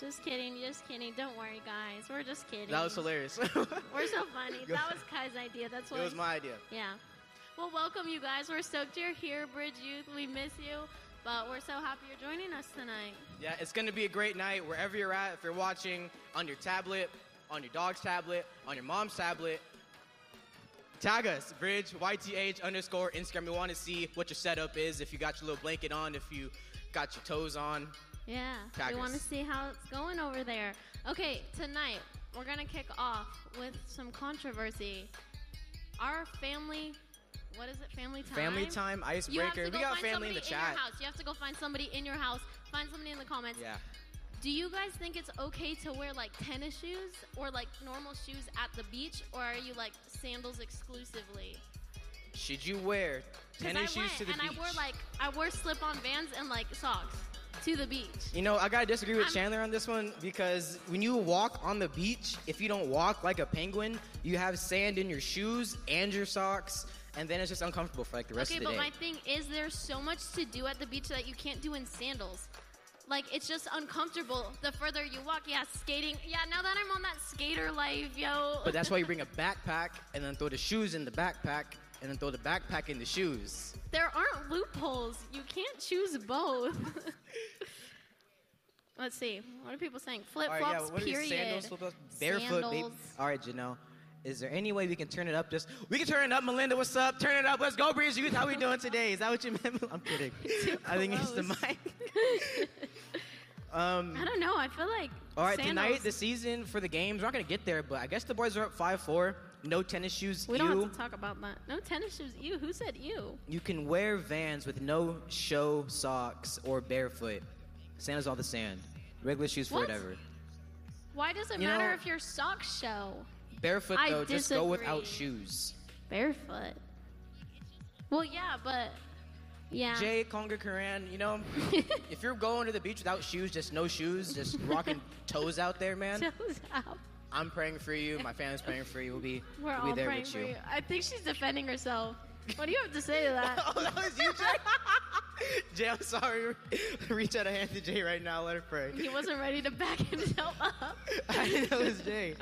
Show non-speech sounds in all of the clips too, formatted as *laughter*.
Just kidding. Just kidding. Don't worry, guys. We're just kidding. That was hilarious. *laughs* We're so funny. *laughs* That was Kai's idea. That's it what. was my idea. Yeah. Well, welcome you guys. We're stoked you're here, Bridge Youth. We miss you, but we're so happy you're joining us tonight. Yeah, it's going to be a great night wherever you're at. If you're watching on your tablet, on your dog's tablet, on your mom's tablet, tag us, Bridge, YTH underscore Instagram. We want to see what your setup is. If you got your little blanket on, if you got your toes on. Yeah. We want to see how it's going over there. Okay, tonight we're gonna kick off with some controversy. Our family. What is it? Family time. Family time, icebreaker. go We got family in the chat. In your house. You have to go find somebody in your house. Find somebody in the comments. Yeah. Do you guys think it's okay to wear like tennis shoes or like normal shoes at the beach, or are you like sandals exclusively? Should you wear tennis shoes to the and beach? I wore like I wore slip-on Vans and like socks to the beach. You know, I gotta disagree with I'm- Chandler on this one because when you walk on the beach, if you don't walk like a penguin, you have sand in your shoes and your socks, and then it's just uncomfortable for like the rest Okay, of the but day. my thing is there's so much to do at the beach that you can't do in sandals. Like it's just uncomfortable the further you walk. Yeah, skating. Yeah, now that I'm on that skater life, yo. But that's why you *laughs* bring a backpack and then throw the shoes in the backpack and then throw the backpack in the shoes. there aren't loopholes. You can't choose both. *laughs* Let's see. What are people saying? Flip flops. right, yeah, what are these period. sandals? flip-flops, Barefoot, baby. Sandals. All right, Janelle. Is there any way we can turn it up? Just we can turn it up, Melinda. What's up? Turn it up. Let's go, Bridge Youth. How we doing today? Is that what you meant? I'm kidding. *laughs* I think it's the mic. *laughs* um, I don't know. I feel like. All right, sandals, tonight the season for the games. We're not gonna get there, but I guess the boys are up five four. No tennis shoes. We don't have to talk about that. No tennis shoes. You. Who said you? You can wear Vans with no show socks or barefoot. Sandals all the sand. Regular shoes for What? whatever. Why does it You matter know- if your socks show? Barefoot I though, just go without shoes. Barefoot. Well, yeah, but yeah. Jay Conga Karan, you know, *laughs* if you're going to the beach without shoes, just no shoes, just rocking *laughs* toes out there, man. Toes out. I'm praying for you. My family's praying for you. We'll be, *laughs* We're we'll all be there praying with for you. you. I think she's defending herself. What do you have to say to *laughs* that? oh, that was you, Jay. *laughs* Jay, I'm sorry. Reach out a hand to Jay right now. Let her pray. he wasn't ready to back himself up. I didn't know it was Jay.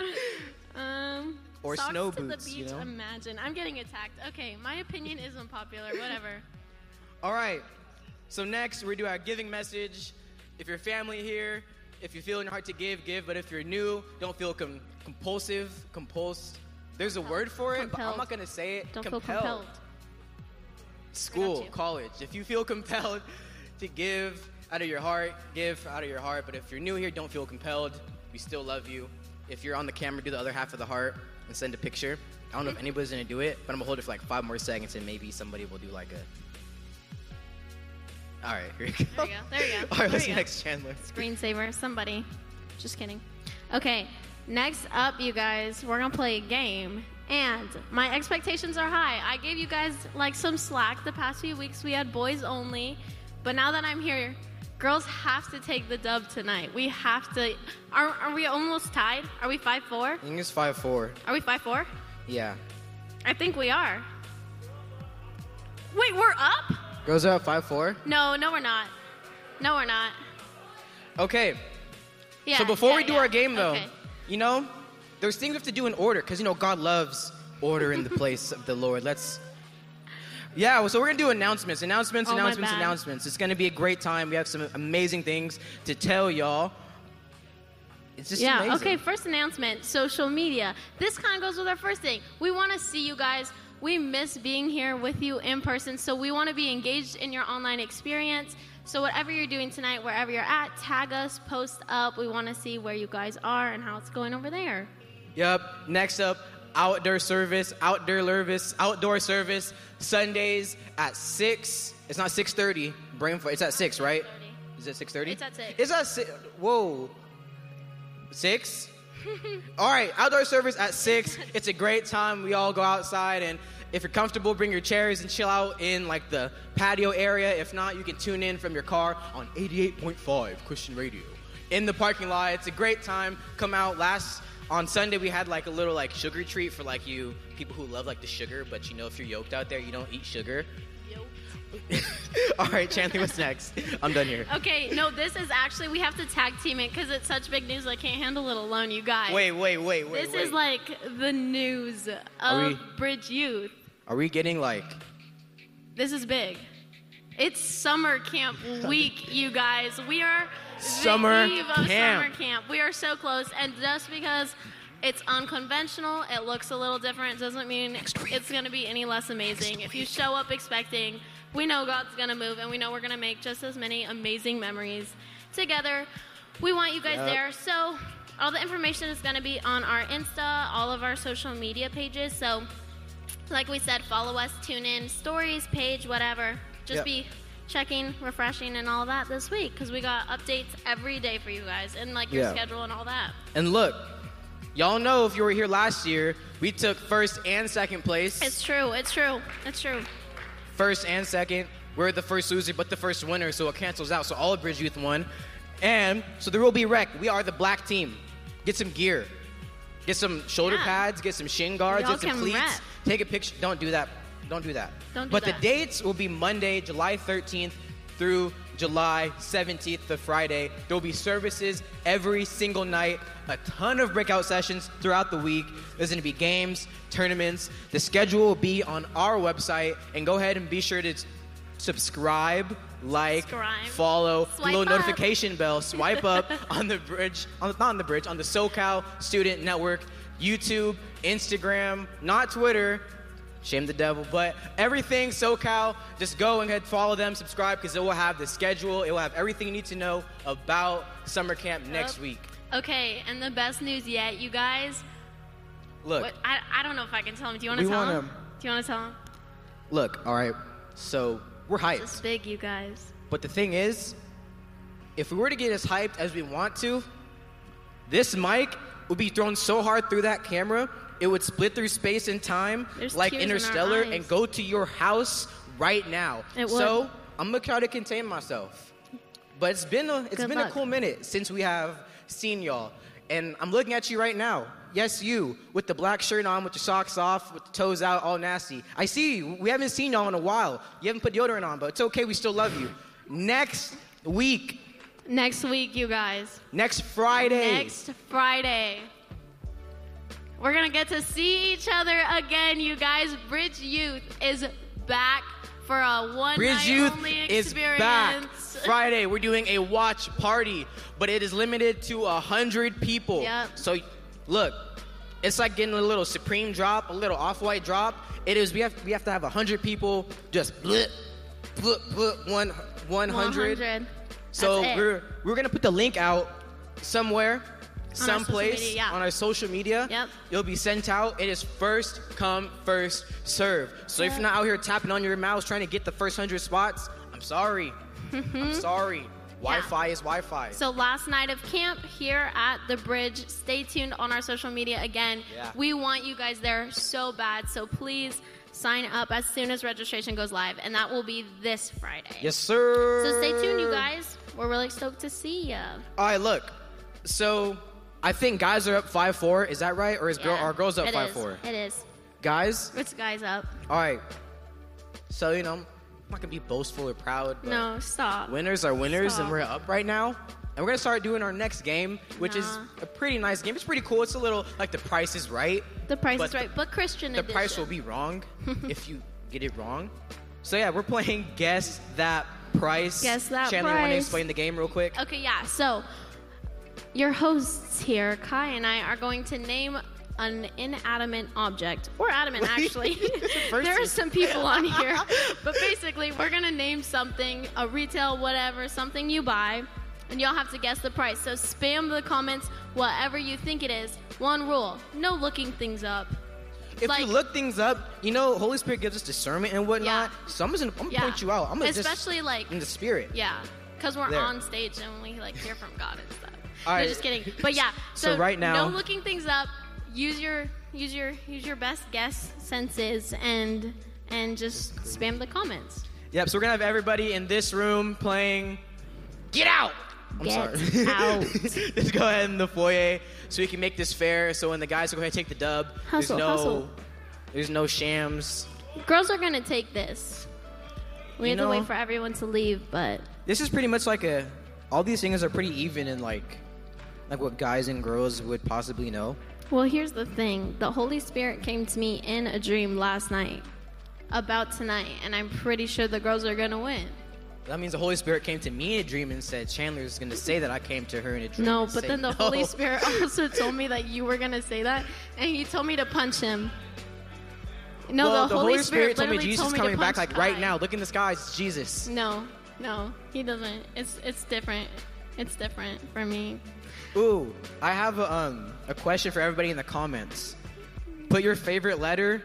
Um. Or socks snow to boots, the you beach. know? Imagine. I'm getting attacked. Okay, my opinion is unpopular. Whatever. All right. So next, we do our giving message. If your family here, if you feel in your heart to give, give. But if you're new, don't feel com- compulsive, compulsed. There's a word for it, but I'm not gonna say it. Don't feel compelled. School, I got you. college. If you feel *laughs* compelled to give out of your heart, give out of your heart. But if you're new here, don't feel compelled. We still love you. If you're on the camera, do the other half of the heart and send a picture. I don't know if anybody's gonna do it, but I'm gonna hold it for like five more seconds, and maybe somebody will do like a. All right, here we go. There you go. There you go. All right, There what's you next, Chandler? Screensaver. Somebody. Just kidding. Okay. Next up, you guys, we're gonna play a game. And my expectations are high. I gave you guys like some slack the past few weeks. We had boys only, but now that I'm here, girls have to take the dub tonight. We have to. Are, are we almost tied? Are we five four? I think it's five four. Are we five four? Yeah, I think we are. Wait, we're up? Girls are at five four. No, no, we're not. No, we're not. Okay, Yeah. so before yeah, we do yeah. our game, though, Okay. you know, there's things we have to do in order because you know God loves order in the *laughs* place of the Lord. Let's. Yeah, well, so we're gonna do announcements, announcements, Oh, announcements, announcements. It's gonna be a great time. We have some amazing things to tell y'all. It's just yeah, amazing. okay, first announcement social media. This kind of goes with our first thing. We want to see you guys. We miss being here with you in person, so we want to be engaged in your online experience. So, whatever you're doing tonight, wherever you're at, tag us, post up. We want to see where you guys are and how it's going over there. Yep. Next up, outdoor service, outdoor service, outdoor service. Sundays at six. It's not six thirty. Brain. fart. It's at six, right? Is it six thirty? It's at 6. It's at six. Whoa. Six. All right. Outdoor service at six. It's a great time. We all go outside and. If you're comfortable, bring your chairs and chill out in like the patio area. If not, you can tune in from your car on 88.5 Christian Radio in the parking lot. It's a great time. Come out. Last on Sunday we had like a little like sugar treat for like you people who love like the sugar, but you know if you're yoked out there, you don't eat sugar. *laughs* All right, Chandler, what's next? I'm done here. Okay, no, this is actually we have to tag team it because it's such big news. I can't handle it alone, you guys. Wait, wait, wait, wait. This wait. is like the news of we- Bridge Youth. Are we getting like? This is big. It's summer camp *laughs* week, you guys. We are Summer the eve of camp. summer camp. We are so close, and just because it's unconventional, it looks a little different, doesn't mean it's going to be any less amazing. If you show up expecting, we know God's going to move, and we know we're going to make just as many amazing memories together. We want you guys Yep. there. So, all the information is going to be on our Insta, all of our social media pages. So, like we said, follow us, tune in, stories, page, whatever. Just Yep. be checking, refreshing, and all that this week because we got updates every day for you guys and like your Yeah. schedule and all that. And look, y'all know if you were here last year, we took first and second place. It's true. It's true. It's true. First and second. We're the first loser, but the first winner, so it cancels out. So all of Bridge Youth won. And so there will be wreck. We are the black team. Get some gear. Get some shoulder Yeah. pads, get some shin guards, get some cleats. rep. Take a picture. Don't do that. Don't do that. Don't do but that. the dates will be Monday, July 13th through July 17th, the Friday. There will be services every single night, a ton of breakout sessions throughout the week. There's going to be games, tournaments. The schedule will be on our website, and go ahead and be sure to subscribe, like, follow, little up. notification bell, *laughs* swipe up on the bridge, on the, not on the bridge, on the SoCal Student Network, YouTube, Instagram, not Twitter. Shame the devil, but everything SoCal, just go and ahead, follow them, subscribe, because it will have the schedule. It will have everything you need to know about summer camp next week. Okay, and the best news yet, you guys. Look, What, I, I don't know if I can tell him. Do you want to tell wanna- them? Do you want to tell him? look, all right. So we're hyped. It's big, you guys. But the thing is, if we were to get as hyped as we want to, this mic would be thrown so hard through that camera, it would split through space and time There's like tears in Interstellar and go to your house right now. It would. So I'm gonna try to contain myself. But it's been a it's Good been luck. a cool minute since we have seen y'all. And I'm looking at you right now. Yes, you, with the black shirt on, with your socks off, with the toes out, all nasty. I see you. We haven't seen y'all in a while. You haven't put deodorant on, but it's okay. We still love you. Next week, Next week, you guys. next Friday. Next Friday. We're gonna get to see each other again, you guys. Bridge Youth is back for a one Bridge Youth only is back. *laughs* Friday, we're doing a watch party, but it is limited to a hundred people. Yep. So, look, it's like getting a little Supreme drop, a little Off-White drop. It is. We have we have to have a hundred people just blip, blip, blip, one one hundred. 100. So we're we're gonna put the link out somewhere, someplace media, yeah. on our social media. Yep. It'll be sent out. It is first come, first serve. So if you're not out here tapping on your mouse trying to get the first hundred spots, I'm sorry. I'm mm-hmm. sorry. Wi-Fi is Wi-Fi. So last night of camp here at the bridge. Stay tuned on our social media again. Yeah. We want you guys there so bad. So please sign up as soon as registration goes live, and that will be this Friday. yes, sir. So stay tuned, you guys. We're really stoked to see you. All right, look. So I think guys are up five four. Is that right, or is girl are girls up It five is. four? It is. Guys. It's guys up. All right. So you know, I'm not gonna be boastful or proud. But No, stop. Winners are winners, Stop. and we're up right now. And we're gonna start doing our next game, which is Nah. a pretty nice game. It's pretty cool. It's a little like the price is right. The price but is right, but Christian The edition. price will be wrong *laughs* if you get it wrong. So yeah, we're playing guess that price. Guess that price. Chandler, want to price. explain the game real quick? Okay, yeah. So, your hosts here, Kai and I, are going to name an inanimate object, or adamant actually. *laughs* There are some people on here, *laughs* but basically, we're gonna name something, a retail whatever, something you buy, and y'all have to guess the price. So spam the comments whatever you think it is. One rule: no looking things up. If like- you look things up, you know, Holy Spirit gives us discernment and whatnot. Yeah. So I'm just gonna, I'm gonna Yeah. point you out. I'm gonna especially just like in the spirit. Yeah, because we're There. on stage and we like hear from God and stuff. No, right. just kidding. But yeah, *laughs* So so, right now- no looking things up. Use your use your use your best guess senses and and just spam the comments. Yep. So we're gonna have everybody in this room playing. Get out. I'm Get sorry. out. *laughs* Let's go ahead in the foyer so we can make this fair. So when the guys go ahead and take the dub, Hustle, there's no hustle. there's no shams. Girls are gonna take this. We you had to wait for everyone to leave, but This is pretty much like a. All these things are pretty even in like, like what guys and girls would possibly know. well, here's the thing: the Holy Spirit came to me in a dream last night about tonight, and I'm pretty sure the girls are gonna win. That means the Holy Spirit came to me in a dream and said Chandler is gonna say that I came to her in a dream. No, but then the no. Holy Spirit *laughs* also told me that you were gonna say that, and he told me to punch him. No, well, the, Holy, Spirit, told me Jesus told is me coming back like right I. now. Look in the skies, it's Jesus. No, no, he doesn't. It's it's different. It's different for me. Ooh, I have a, um, a question for everybody in the comments. Put your favorite letter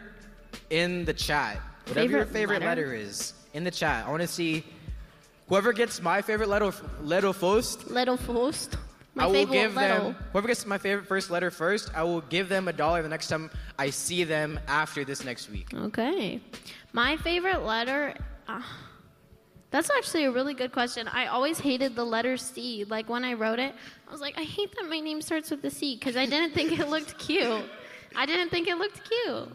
in the chat. Whatever your Favorite favorite letter? letter? is in the chat. I want to see whoever gets my favorite letter letter first. Letter first. My I will favorite give little. them whoever gets my favorite first letter first. I will give them a dollar the next time I see them after this next week. Okay. My favorite letter. Uh, that's actually a really good question. I always hated the letter C. Like when I wrote it, I was like, I hate that my name starts with the C because I didn't think it looked cute. I didn't think it looked cute.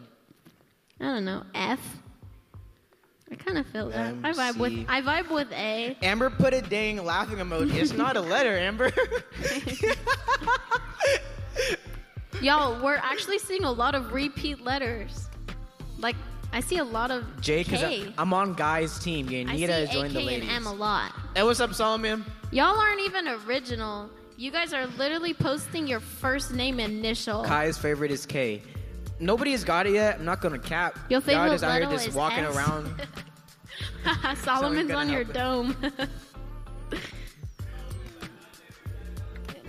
I don't know. F. I kind of feel that. I vibe with I vibe with A. Amber put a dang laughing emoji. It's not a letter, Amber. *laughs* Y'all, we're actually seeing a lot of repeat letters. Like I see a lot of Jake, because I'm on guys' team. You I need see to A, join the K, ladies. and M a lot. Hey, what's up, Solomon? Y'all aren't even original. You guys are literally posting your first name initial. Kai's favorite is K. Nobody has got it yet. I'm not gonna cap. Your Y'all favorite just out here just is walking S? around. *laughs* Solomon's gonna on your it. dome.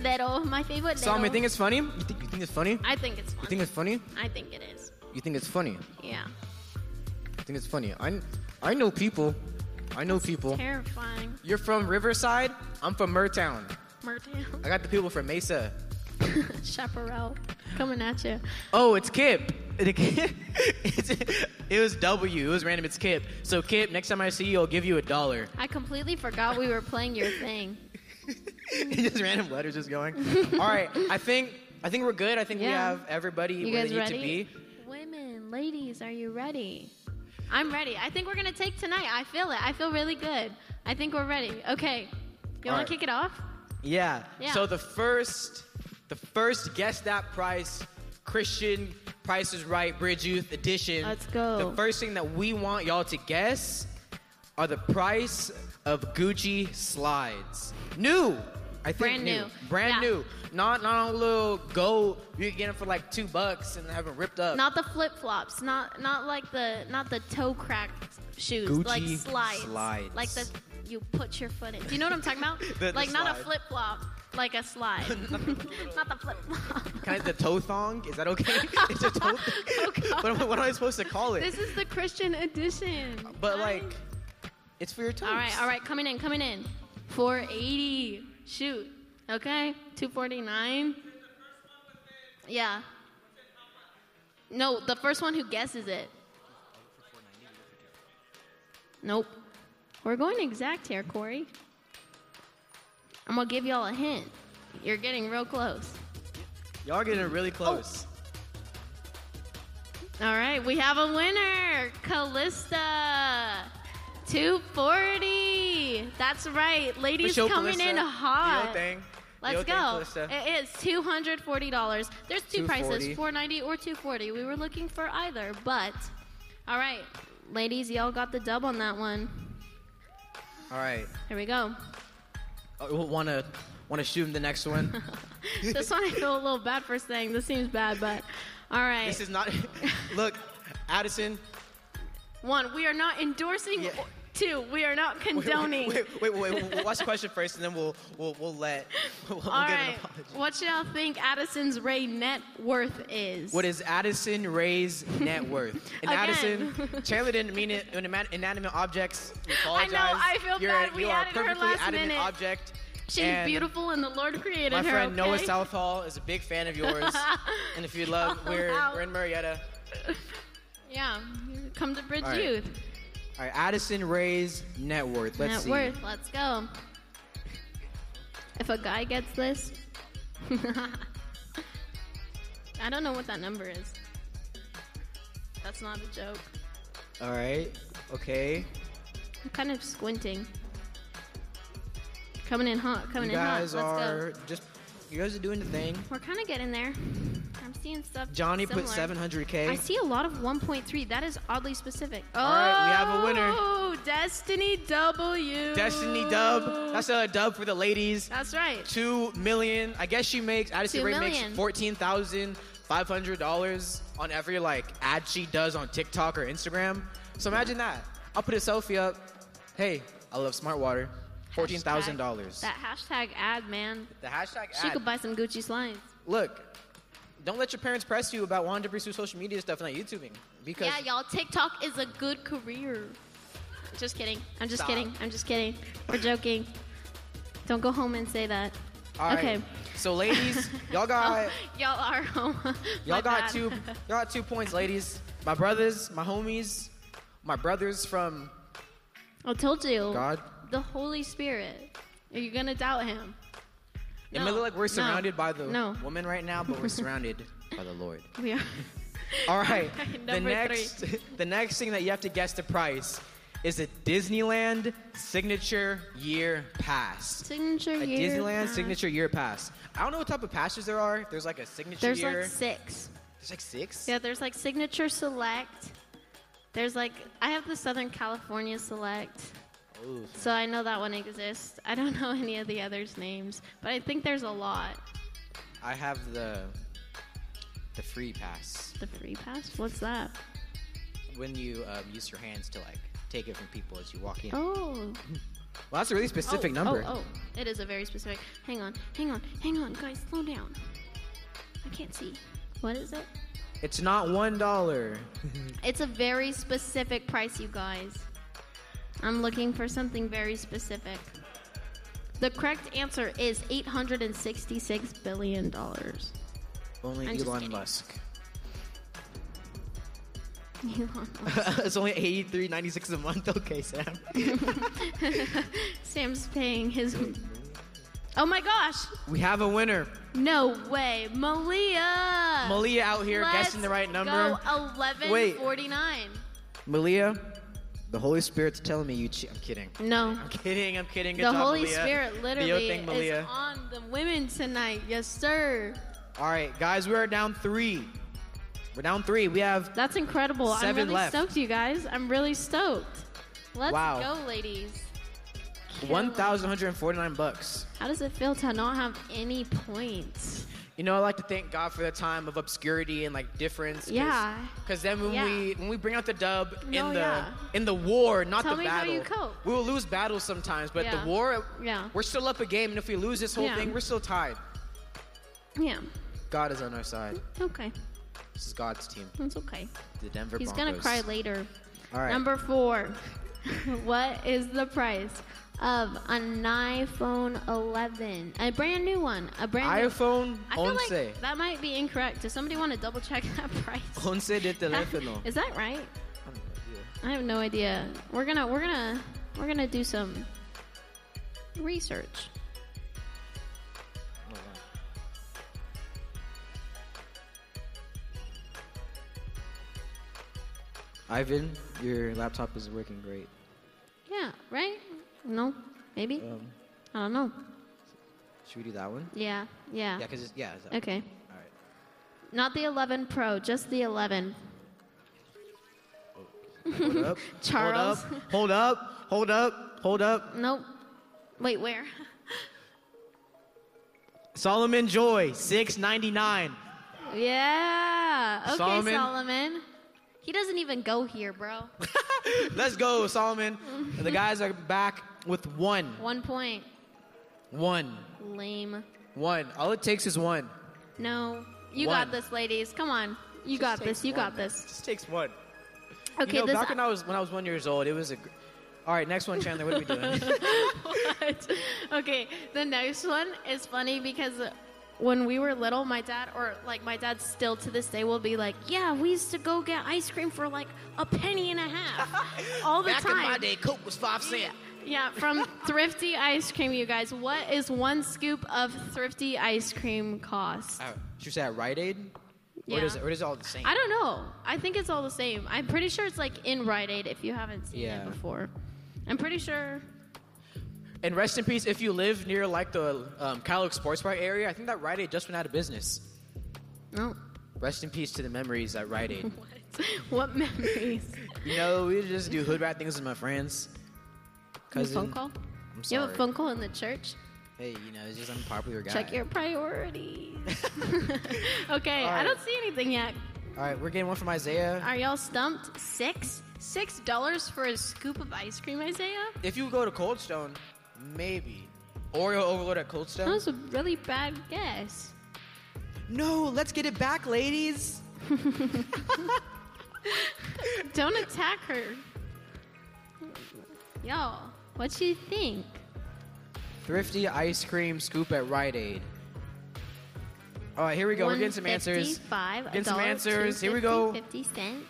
little, my favorite. Solomon, you think it's funny? You think, you think it's funny? I think it's fun. You think it's funny? I think it is. You think it's funny? Yeah. I think it's funny. I, I know people. I know people. Terrifying. You're from Riverside. I'm from Mertown. Mertown. I got the people from Mesa. *laughs* Chaparral. Coming at you. Oh, it's Kip. *laughs* It was W. It was random. It's Kip. So Kip, next time I see you, I'll give you a dollar. I completely forgot we were playing your thing. *laughs* just random letters just going. All right, I think I think we're good. I think we have everybody You where guys they need ready? to be. Women, ladies, are you ready? I'm ready. I think we're gonna take tonight. I feel it. I feel really good. I think we're ready. Okay. You want right. to kick it off? Yeah. Yeah. So the first, the first guess that price, Christian Price is Right Bridge Youth Edition. Let's go. The first thing that we want y'all to guess are the price of Gucci slides. New. I think Brand new. Brand Yeah. new. Not not a little go. You can get them for like two bucks and have them ripped up. Not the flip flops. Not not like the not the toe crack shoes. Gucci like slides. slides. Like the you put your foot in. Do you know what I'm talking about? *laughs* The- the like not a flip flop. Like a slide. *laughs* not the flip flop. Kind of the toe thong. Is that okay? *laughs* it's a toe. Oh, God. what, am- what am I supposed to call it? This is the Christian edition. but I- like, it's for your toes. All right, all right, coming in, coming in. 480. Shoot. Okay. 249. Yeah. No, the first one who guesses it. Nope. We're going exact here, Corey. I'm gonna give y'all a hint. You're getting real close. Y'all are getting really oh. close. All right, we have a winner, Callista. 240. That's right. Ladies coming in hot. Thing. Let's thing, go. Calista. It is two hundred forty dollars. There's two prices, 240. four ninety or two forty. We were looking for either, but all right, ladies, y'all got the dub on that one. All right. Here we go. Want to want to shoot him the next one? *laughs* this one I feel a little bad for saying. This seems bad, but all right. this is not. *laughs* Look, Addison. One. We are not endorsing. Yeah. Two. We are not condoning. Wait, wait, wait, wait, wait. Watch the question first, and then we'll we'll we'll let we'll, *laughs* we'll All get an apology. What y'all think Addison's Rae net worth is? What is Addison Rae's net worth? *laughs* And Addison, *laughs* Chandler didn't mean it. Inanimate inanimate objects. We I know, apologize. I feel You're, bad. We you are added her perfectly last adamant minute. object. She's and beautiful and the Lord created her. My her. friend Noah? Southall is a big fan of yours. and if you'd love, Oh, we're, wow. we're in Marietta. Yeah. Come to Bridge All right. Youth. All right, Addison Rae's net worth. Let's Net see. worth. Let's go. If a guy gets this, *laughs* I don't know what that number is. That's not a joke. All right. Okay. I'm kind of squinting. Coming in hot. Coming You in hot. guys Let's go. just. You guys are doing the thing. We're kind of getting there. I'm seeing stuff. Johnny put 700k. I see a lot of 1.3. That is oddly specific. Oh, All right, we have a winner. Oh, Destiny W. Destiny dub. That's a dub for the ladies. That's right. Two million. I guess she makes. Addison Rae makes fourteen thousand five hundred dollars on every like ad she does on TikTok or Instagram. So imagine that. I'll put a selfie up. Hey, I love Smart Water. Fourteen thousand dollars. That hashtag ad, man. The hashtag She ad. could buy some Gucci slides. Look, don't let your parents press you about wanting to pursue social media stuff and not YouTubing because Yeah, y'all. TikTok is a good career. Just kidding. I'm just Stop. kidding. I'm just kidding. We're joking. Don't go home and say that. All right. okay. So ladies, *laughs* y'all got Y'all are home. *laughs* y'all got bad. two y'all got two points, ladies. My brothers, my homies, my brothers from I told you. God. The Holy Spirit. Are you gonna doubt him? It No. may look like we're No. surrounded by the No. woman right now, but we're *laughs* surrounded by the Lord. We are. *laughs* All right. *laughs* the next the next thing that you have to guess the price is a Disneyland signature year pass. Signature A year. Disneyland pass. signature year pass. I don't know what type of passes there are. If there's like a signature There's year. like six. there's like six. Yeah, there's like signature select. There's like I have the Southern California select. Ooh. So I know that one exists. I don't *laughs* know any of the others' names, but I think there's a lot. I have the the free pass The free pass? What's that? when you um, use your hands to like take it from people as you walk in. Oh. *laughs* Well, that's a really specific oh, number. Oh, oh, it is a very specific. Hang on, hang on, hang on, guys, slow down. I can't see. What is it? It's not one dollar. *laughs* It's a very specific price, you guys. I'm looking for something very specific. The correct answer is $866 billion. Only I'm *laughs* Elon. Musk. Elon *laughs* it's only eighty three ninety six a month. *laughs* Okay, Sam. Sam's paying his. Oh my gosh! we have a winner. No way, Malia. Malia out here Let's guessing the right number. Go eleven forty nine. Malia, the Holy Spirit's telling me you cheat. I'm kidding. No, I'm kidding. I'm kidding. Good the job, Holy Malia. Spirit literally thing, is on the women tonight. Yes, sir. All right, guys, we are down three. We're down three. We have That's incredible. I'm Seven really left. stoked, you guys. I'm really stoked. Let's Wow. go, ladies. Kill thousand one hundred forty nine bucks. How does it feel to not have any points? You know, I like to thank God for the time of obscurity and like difference. Yeah. Because then when Yeah. we when we bring out the dub No, in the yeah. in the war, not Tell the battle. We will lose battles sometimes, but Yeah. the war, Yeah. we're still up a game, and if we lose this whole thing, we're still tied. Yeah. God is on our side. Okay. This is God's team, That's okay. the Denver He's Broncos. gonna cry later. All right. Number four. *laughs* what is the price of an iPhone 11? A brand new one. A brand new. iPhone I feel 11. like that might be incorrect. Does somebody want to double check *laughs* that price? 11 de teléfono. *laughs* Is that right? I have no idea. We're gonna we're gonna we're gonna do some research. Ivan, your laptop is working great. Yeah, right? No, maybe. Um, I don't know. should we do that one? Yeah, yeah. Yeah, because it's, yeah. It's Okay. All right. Not the 11 Pro, just the 11. Hold up. *laughs* Charles. Hold up. Hold up. Hold up. Nope. Wait, where? *laughs* Solomon Joy, six ninety nine. yeah. Okay, Solomon. Solomon. He doesn't even go here, bro. *laughs* Let's go, Solomon. And the guys are back with one. One point. One. Lame. One. All it takes is one. No. You One. got this, ladies. Come on. You Just got this. You one, got man. this. Just takes one. Okay, you know, this. back when I was when I was one years old, it was a. gr- All right, next one, Chandler. What are we doing? *laughs* what? Okay, the next one is funny because when we were little, my dad, or like my dad still to this day, will be like, Yeah, we used to go get ice cream for like a penny and a half *laughs* all the Back time. Back in my day, Coke was five cent. Yeah, yeah, from Thrifty Ice Cream, you guys. What is one scoop of Thrifty ice cream cost? Uh, should we say at Rite Aid? Or Yeah. does it, or is it all the same? I don't know. I think it's all the same. I'm pretty sure it's like in Rite Aid if you haven't seen Yeah. it before. I'm pretty sure. And rest in peace if you live near like the um, Sports Bar area. I think that Rite Aid just went out of business. No. Rest in peace to the memories at Rite Aid. *laughs* What? What memories? you know, we just do hood rat things with my friends. You Cousin. phone call? You have a phone call in the church? Hey, you know, it's just I'm a popular guy. Check your priorities. *laughs* *laughs* okay, All I don't see anything yet. All right, we're getting one from Isaiah. Are y'all stumped? Six? Six dollars for a scoop of ice cream, Isaiah? If you go to Cold Stone, maybe. Oreo overload at Cold Stone? That was a really bad guess. No, let's get it back, ladies. *laughs* Don't attack her. Y'all, what do you think? Thrifty ice cream scoop at Rite Aid. All right, here we go. We're getting some answers. Five. Getting some answers. Here we go. Fifty cents.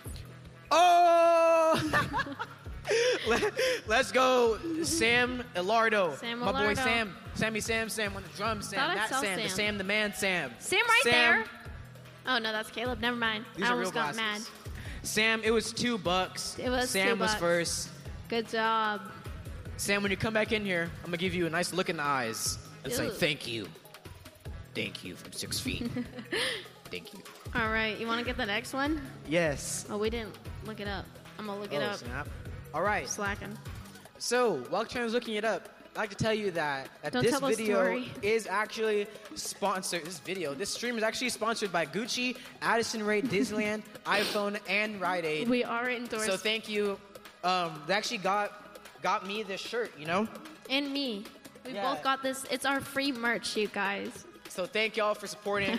Oh! *laughs* *laughs* Let, us go, Sam Elardo. Sam My boy Sam. Sammy Sam Sam on the drums. Sam. Thought Not saw Sam. The Sam. Sam, the man Sam. Sam right Sam. there. Oh no, that's Caleb. Never mind. These I almost got glasses. mad. Sam, it was two bucks. It was Sam was bucks. first. Good job. Sam, when you come back in here, I'm gonna give you a nice look in the eyes and say Ew. thank you. Thank you from six feet. *laughs* thank you. All right, you want to get the next one? Yes. Oh, we didn't look it up. I'm gonna look it oh, up. snap. All right. Slacking. So, while Trent was looking it up, I'd like to tell you that, that Don't this tell video story. *laughs* is actually sponsored. This video, this stream is actually sponsored by Gucci, Addison Rae, *laughs* Disneyland, iPhone, and Rite Aid. We are endorsed. So thank you. Um, they actually got got me this shirt. You know. and me. We Yeah. both got this. It's our free merch, you guys. So thank y'all for supporting.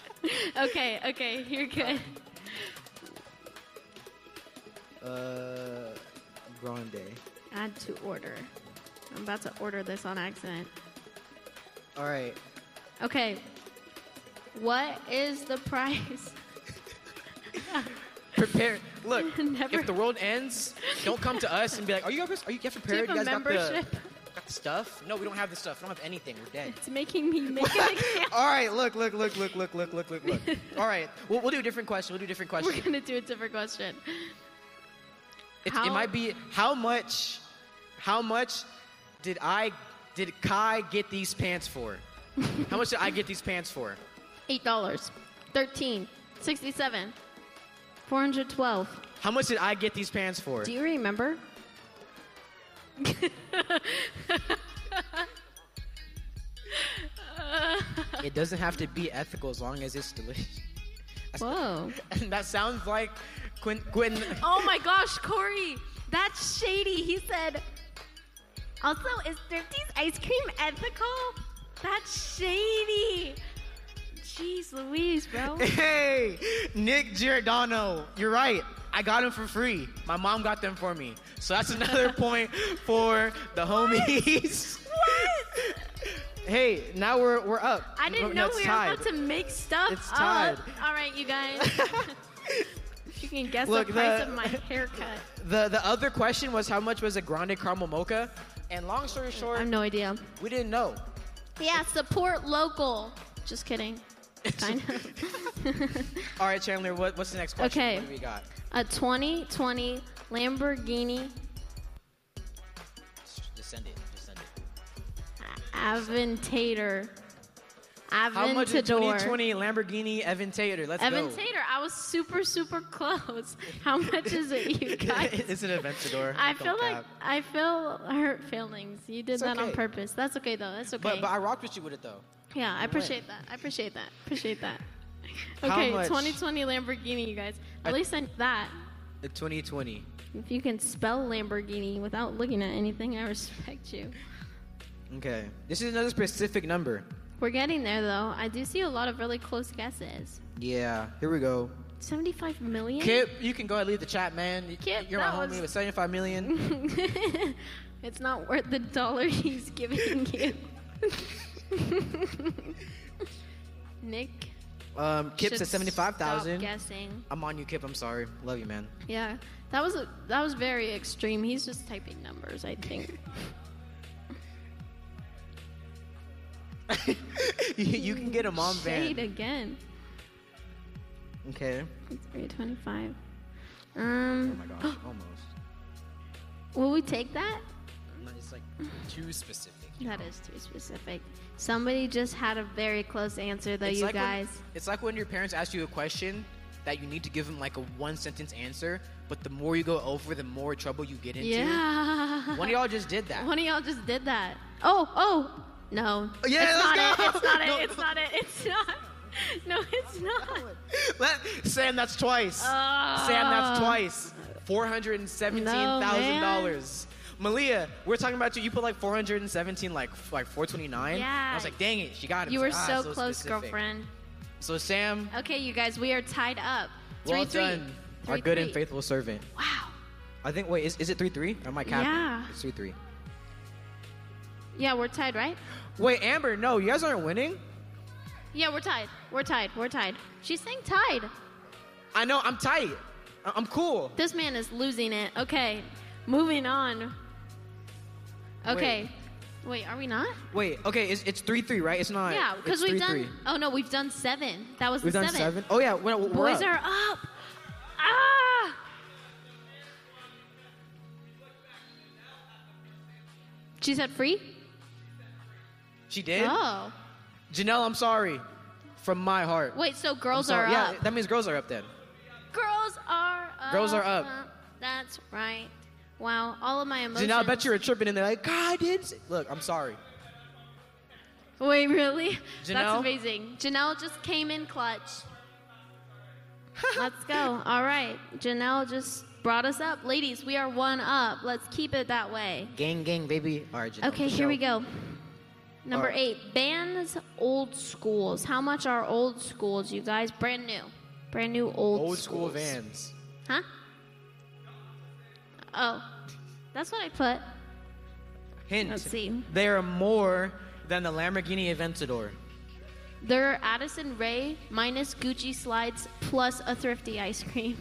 *laughs* okay, okay, you're good. uh, Grande. Add to order. I'm about to order this on accident. All right. Okay. What is the price? *laughs* Prepare. *laughs* Look, if the world ends, don't come to us and be like, "Are you ever? Are you get prepared? Do you a guys got the, membership? got the stuff?" No, we don't have the stuff. We don't have anything. We're dead. It's making me make account. *laughs* All right, look, look, look, look, look, look, look, look, look. *laughs* All right, we'll, we'll do a different question. We'll do a different question. We're gonna do a different question. It, How- it might be how much, how much did I, did Kai get these pants for? how much did I get these pants for? Eight dollars. Thirteen. Sixty-seven. Four hundred twelve. How much did I get these pants for? Do you remember? *laughs* it doesn't have to be ethical as long as it's delicious. Whoa. *laughs* And that sounds like Quinn. Quinn *laughs* Oh my gosh, Corey, that's shady. He said, also, is Thrifty's ice cream ethical? That's shady. Jeez Louise, bro. *laughs* Hey, Nick Giordano, you're right. I got them for free. My mom got them for me. So that's another *laughs* point for the homies. What? *laughs* Hey, now we're we're up. I didn't know It's we were tied. about to make stuff It's up. All right, you guys. If you can guess Look, the price the- of my haircut. The the other question was how much was a grande caramel mocha? And long story short, I have no idea. we didn't know. Yeah, support local. Just kidding. *laughs* Kind of. *laughs* All right, Chandler, what, what's the next question? Okay. What do we got? A 2020 Lamborghini Just send it. Just send it. Aventador. How much is 2020 Lamborghini Aventador? Let's go. Aventador. I was super, super close. How much is it, you *laughs* guys? it's an Aventador. I Don't feel like cap. I feel hurt feelings. You did It's that on purpose. That's okay though. That's okay. But but I rocked with you with it though. Yeah, I appreciate that. I appreciate that. Appreciate that. *laughs* How Okay, much? 2020 Lamborghini, you guys. At I- least I that. Uh, the 2020. If you can spell Lamborghini without looking at anything, I respect you. Okay. This is another specific number. We're getting there though. I do see a lot of really close guesses. Yeah. Here we go. 75 million? Kip, you can go ahead and leave the chat, man. You- Kip, You're my that homie was- with 75 million. *laughs* it's not worth the dollar *laughs* he's giving you. *laughs* Nick. Um, Kip should 75,000. Guessing. I'm on you, Kip. I'm sorry. Love you, man. Yeah, that was a, that was very extreme. He's just typing numbers, I think. *laughs* you, you can get a mom Shade van. again. Okay. It's 325. Oh Um, my gosh, *gasps* almost. Will we take that? No, It's like too specific. That is too specific. Somebody just had a very close answer, though, It's you like when- guys. it's like when your parents ask you a question that you need to give them like a one sentence answer, but the more you go over, the more trouble you get into. Yeah. One of y'all just did that. One of y'all just did that. Oh, oh, no. Oh, yeah, it's let's not go. it. It's not *laughs* No. it. It's not it. It's not. No, it's *laughs* not. Let- Sam, that's twice. Sam, that's oh. twice. Four hundred and seventeen thousand dollars. Malia, we're talking about you. You put like four hundred and seventeen, like like four twenty nine. Yeah. I was like, dang it, she got it. You were like, so ah, close, specific. girlfriend. So Sam, Okay, you guys, we are tied up. Three, well three. done, our Three, good and faithful servant. Wow. I think. Wait, is, is it three three? Am I capping? Yeah. It's three three. Yeah, we're tied, right? Wait, Amber, no, you guys aren't winning. Yeah, we're tied. We're tied. We're tied. She's saying tied. I know. I'm tight. I'm cool. This man is losing it. Okay, moving on. Okay. Wait, are we not? Wait, okay, it's, it's three three, right? It's not. yeah, because we've done. 3-3. Oh no, we've done seven. That was We've the done seven. seven. Oh yeah, we're, we're Boys up. are up. Ah! She said free? She did. Oh. Janelle, I'm sorry, from my heart. Wait, so girls are yeah, up. Yeah, that means girls are up then. Girls are up. Girls are up. That's right. Wow, all of my emotions. Janelle, I bet you were tripping and they're like, God, I did. say-" Look, I'm sorry. Wait, really? That's amazing. Janelle just came in clutch. *laughs* Let's go. All right. Janelle just brought us up. Ladies, we are one up. Let's keep it that way. Gang, gang, baby. All right, Janelle. Okay, here we go. Number All right. eight, Vans, old schools. How much are old schools, you guys? Brand new. Brand new old Old school schools. vans. Huh? Oh, that's what I put. Hint. Let's see. They are more than the Lamborghini Aventador. They're Addison Rae minus Gucci slides plus a thrifty ice cream.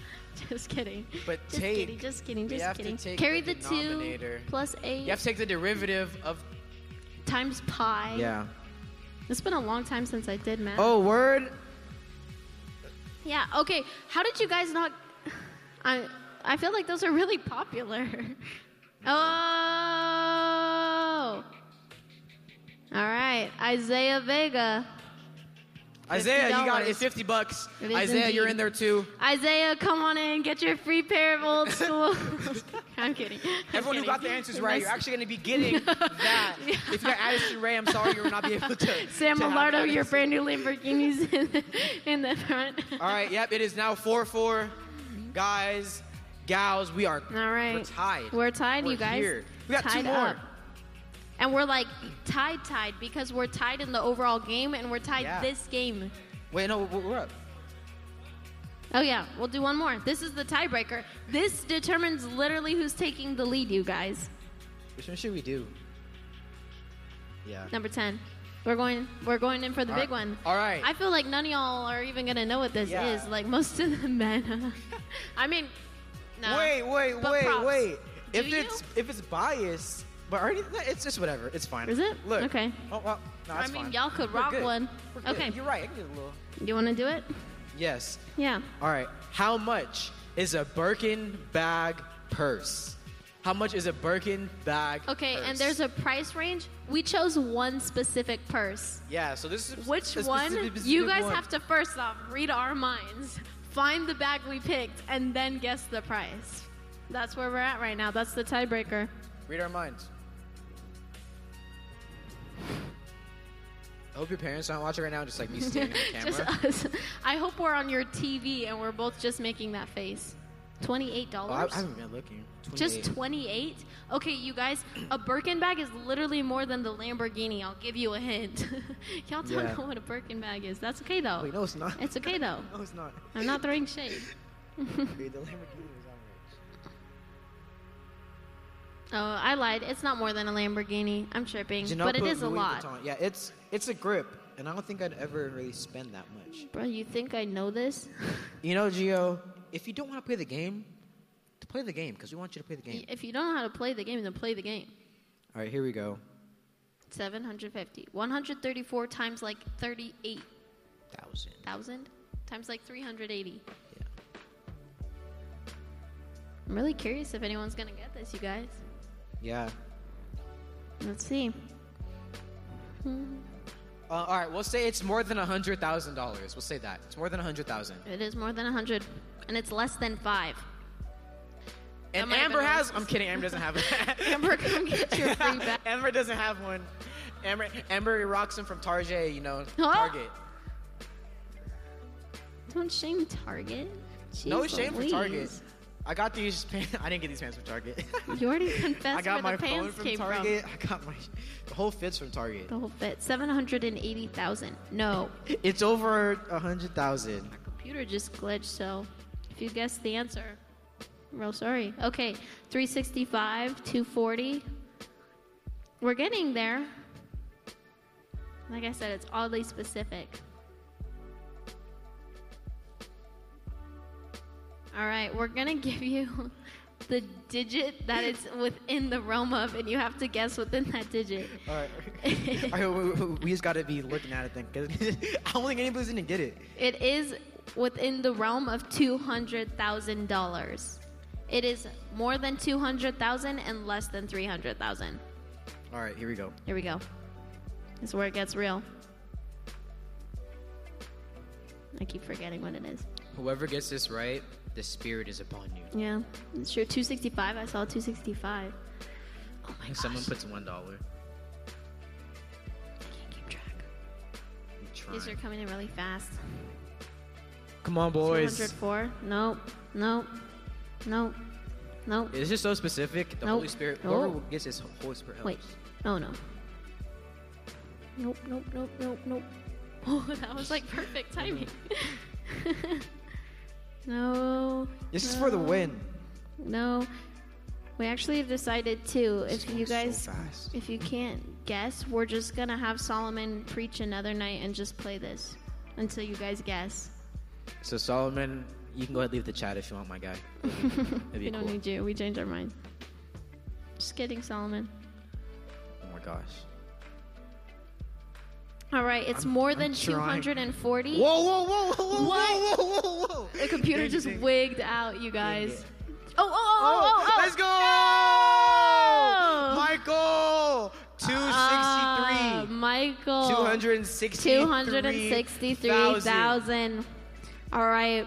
*laughs* just kidding. But just take- kidding. Just kidding. Just kidding. Carry the the, two plus eight You have to take the derivative of. times pi. Yeah. It's been a long time since I did math. Oh, word. Yeah. Okay. How did you guys not? *sighs* I I feel like those are really popular. *laughs* Oh. All right, Isaiah Vega. Isaiah, you got it. $50. It's 50 bucks. It Isaiah, you're in there too. Isaiah, come on in, get your free pair of old *laughs* school. *laughs* I'm kidding. I'm Everyone who got the answers right, you're actually going to be getting that. If you got Addison Rae, I'm sorry you will not be able to. Sam to Millardo, your brand new Lamborghinis in the, in the front. All right, yep, it is now 4 4. Guys, gals, we are All right. we're tied. We're tied, We're you guys. here. We got two more. up. And we're like tied, tied because we're tied in the overall game and we're tied Yeah. this game. Wait, no, we're we're up. Oh yeah, we'll do one more. This is the tiebreaker. This determines literally who's taking the lead, you guys. Which one should we do? Yeah. Number ten. We're going. We're going in for the All big right. one. All right. I feel like none of y'all are even gonna know what this Yeah. is. Like most of the men. *laughs* I mean, no. Wait, wait, But wait, props. wait. Do if you? it's if it's biased, but already it's just whatever. It's fine. Is it? Look. Okay. Oh well. No, I mean, fine. y'all could We're rock good. one. We're good. Okay. You're right. I can do a little. You want to do it? Yes. Yeah. All right. How much is a Birkin bag purse? How much is a Birkin bag? Okay, and there's a price range. We chose one specific purse. yeah. So this is Which a one? specific- you guys one. have to first off read our minds, find the bag we picked, and then guess the price. That's where we're at right now. That's the tiebreaker. read our minds. I hope your parents aren't watching right now, just like me standing on the *laughs* camera. just us. I hope we're on your TV and we're both just making that face. Twenty-eight Oh, I, I haven't been looking. just twenty-eight. Okay, you guys, a Birkin bag is literally more than the Lamborghini. I'll give you a hint. *laughs* Y'all don't Yeah. know what a Birkin bag is. That's okay though. Wait, no, it's not. It's okay though. *laughs* no, it's not. I'm not throwing shade. *laughs* Wait, the Lamborghini is outrage. Oh, I lied. It's not more than a Lamborghini. I'm tripping, Janelle but it is put is a lot. Vuitton. Yeah, it's it's a grip, and I don't think I'd ever really spend that much. Bro, you think I know this? You know, Gio, if you don't want to play the game, play the game because we want you to play the game. If you don't know how to play the game, then play the game. All right, here we go. 750. 134 times like 38,000 Thousand. times like 380. Yeah. I'm really curious if anyone's gonna get this, you guys. Yeah. Let's see. Hmm. Uh, all right, we'll say it's more than a hundred thousand dollars. We'll say that it's more than a hundred thousand. It is more than a hundred, and it's less than five. And Amber has. I'm kidding. Amber doesn't have *laughs* it. Amber, come get your free *laughs* bag. Amber doesn't have one. Amber, Amber rocks them from Target. You know, Huh? *laughs* Oh. Target. Don't shame Target. no shame Louise. for Target. I got these. Pants. I didn't get these pants from Target. You already confessed I got where my the phone pants from came Target. I got my the whole fits from Target. from. The whole fit. Seven hundred and eighty thousand. No, It's over a hundred thousand. computer just glitched. So, if you guessed the answer, real sorry. Okay, three sixty-five, two forty. We're getting there. Like I said, it's oddly specific. All right, we're gonna *laughs* give you the digit that it's within the realm of, and you have to guess within that digit. All right. *laughs* All right we, we- just got to be looking at it then, because *laughs* I don't think anybody's gonna get it. It is within the realm of two hundred thousand dollars. It is more than two hundred thousand and less than three hundred thousand. All right, here we go. Here we go. This is where it gets real. I keep forgetting what it is. Whoever gets this right, the spirit is upon you. Yeah, it's sure. Two sixty five. I saw two sixty five. Oh my And gosh. someone puts one dollar. I can't keep track. These are coming in really fast. Come on, Two boys. hundred four. Nope. Nope. Nope. No. It's just so specific. The Nope. Holy Spirit. Nope. Whoever gets this Holy Spirit helps. Wait. Oh no. Nope, nope, nope, nope, nope. *laughs* Oh, that was like perfect *laughs* timing. *laughs* no. This is for the no, win. No. We actually have decided too. If you so guys, fast. if you can't guess, we're just gonna have Solomon preach another night and just play this until you guys guess. So Solomon, you can go ahead and leave the chat if you want, my guy. *laughs* We don't cool. need you. We changed our mind. Just kidding, Solomon. Oh my gosh. All right, it's I'm- more I'm than trying. 240. Whoa, whoa, whoa, whoa, whoa, What? whoa, whoa, whoa, whoa. The computer just wigged out, you guys. it. Oh, oh, oh, oh, oh, oh. let's go! No! Michael! 263. Ah, Michael. 263. 263,000. All right.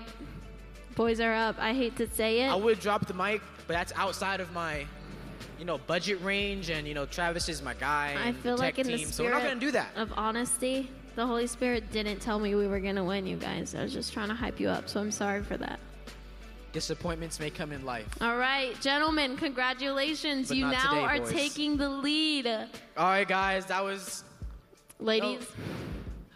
Boys are up. I hate to say it. I would drop the mic, but that's outside of my, you know, budget range, and you know, Travis is my guy. I feel like in the team, so spirit we're not gonna do that. of honesty, the Holy Spirit didn't tell me we were going to win, you guys. I was just trying to hype you up, so I'm sorry for that. Disappointments may come in life. All right, gentlemen, congratulations. But you not now today, are boys. taking the lead. All right, guys, that was, Ladies,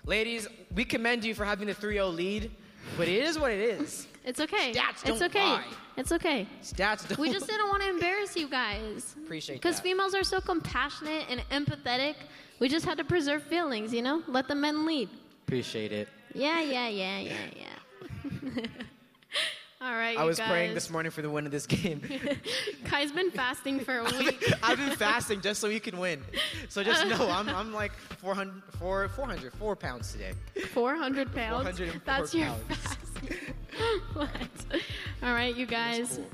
ladies, we commend you for having the 3-0 lead, but it is what it is. It's okay. Stats it's don't okay. lie. It's okay. Stats don't. We just didn't want to embarrass you guys. appreciate it. Because females are so compassionate and empathetic. We just had to preserve feelings, you know? Let the men lead. appreciate it. Yeah, yeah, yeah, yeah, yeah. *laughs* All right, guys. I was guys. praying this morning for the win of this game. *laughs* Kai's been fasting for a week. I've been fasting just so you can win. So just *laughs* know I'm, I'm like 400, 4, 400, 4 pounds today. 400 pounds. 404 That's your pounds. fasting. What? All right, you guys. cool.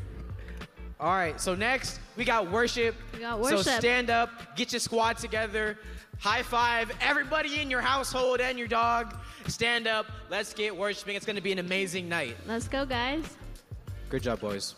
All right, so next we got worship. We got So stand up, get your squad together, high five everybody in your household and your dog. Stand up, let's get worshiping. It's going to be an amazing night. Let's go, guys. Good job, boys.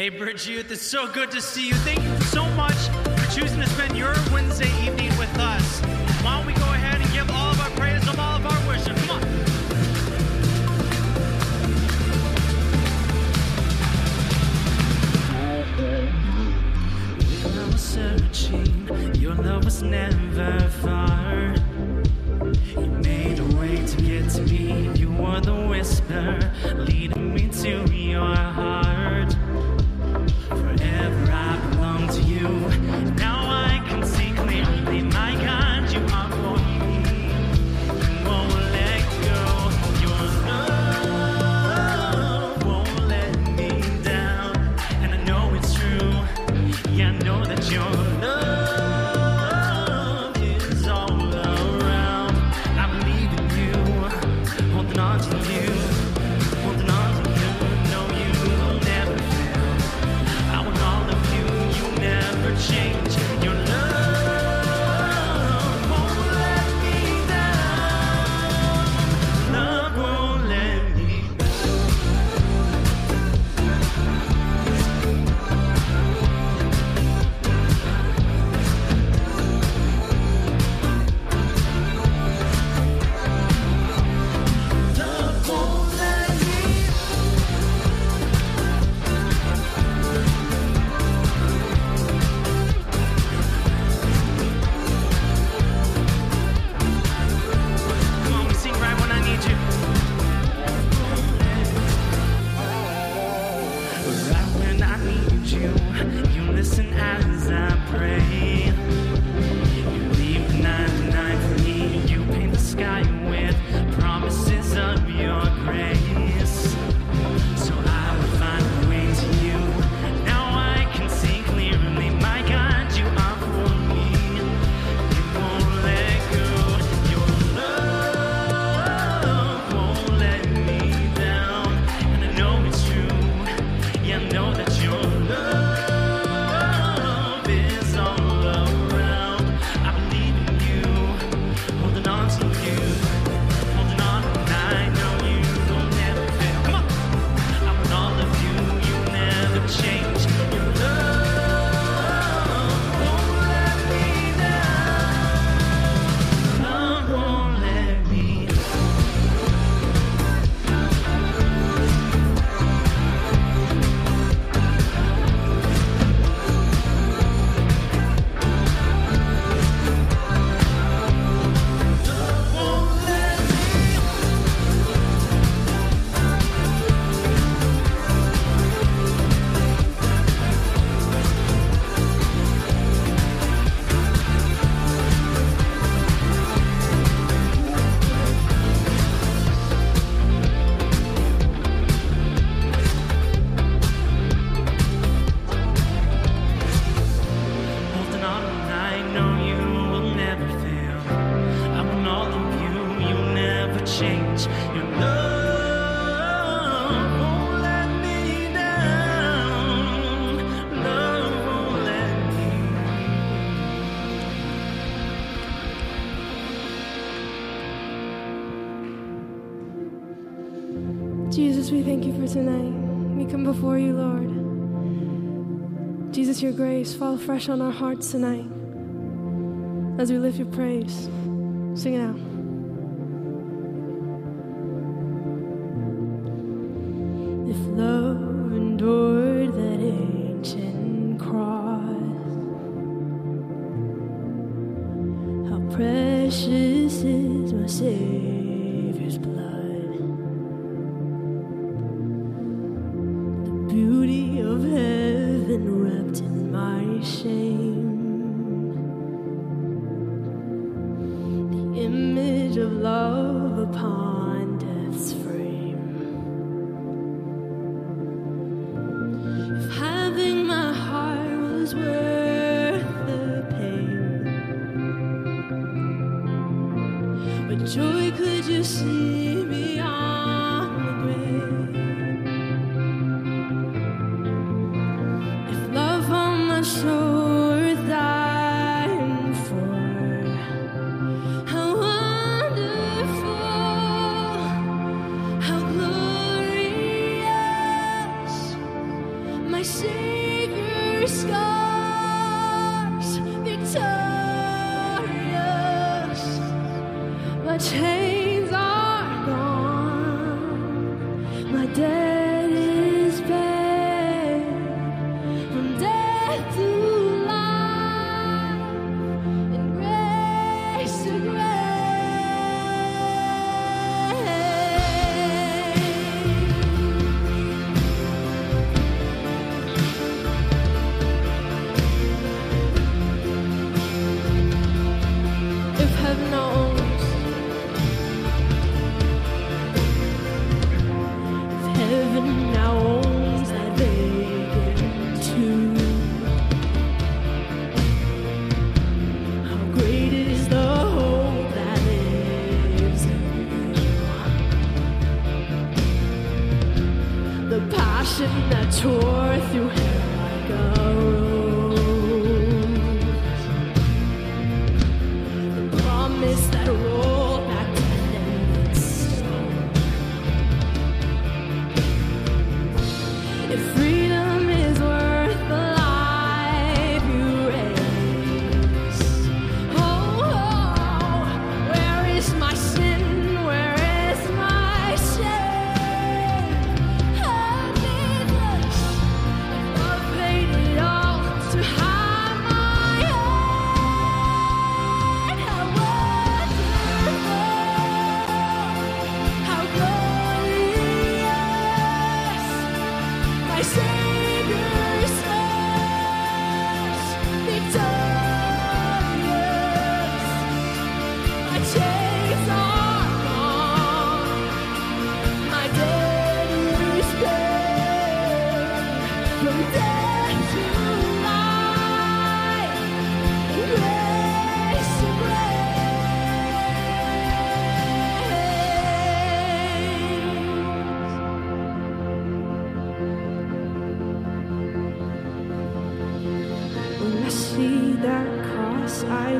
Hey, Bridge Youth, it's so good to see you. Thank you so much tonight, we come before you, Lord. Jesus, your grace, fall fresh on our hearts tonight as we lift your praise. Sing it out.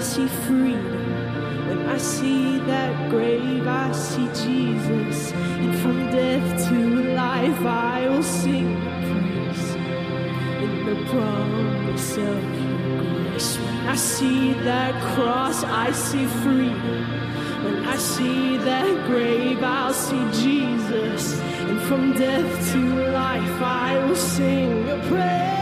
see freedom. When I see that grave, I see Jesus. And from death to life, I will sing praise in the promise of your grace. When I see that cross, I see freedom. When I see that grave, I'll see Jesus. And from death to life, I will sing a praise.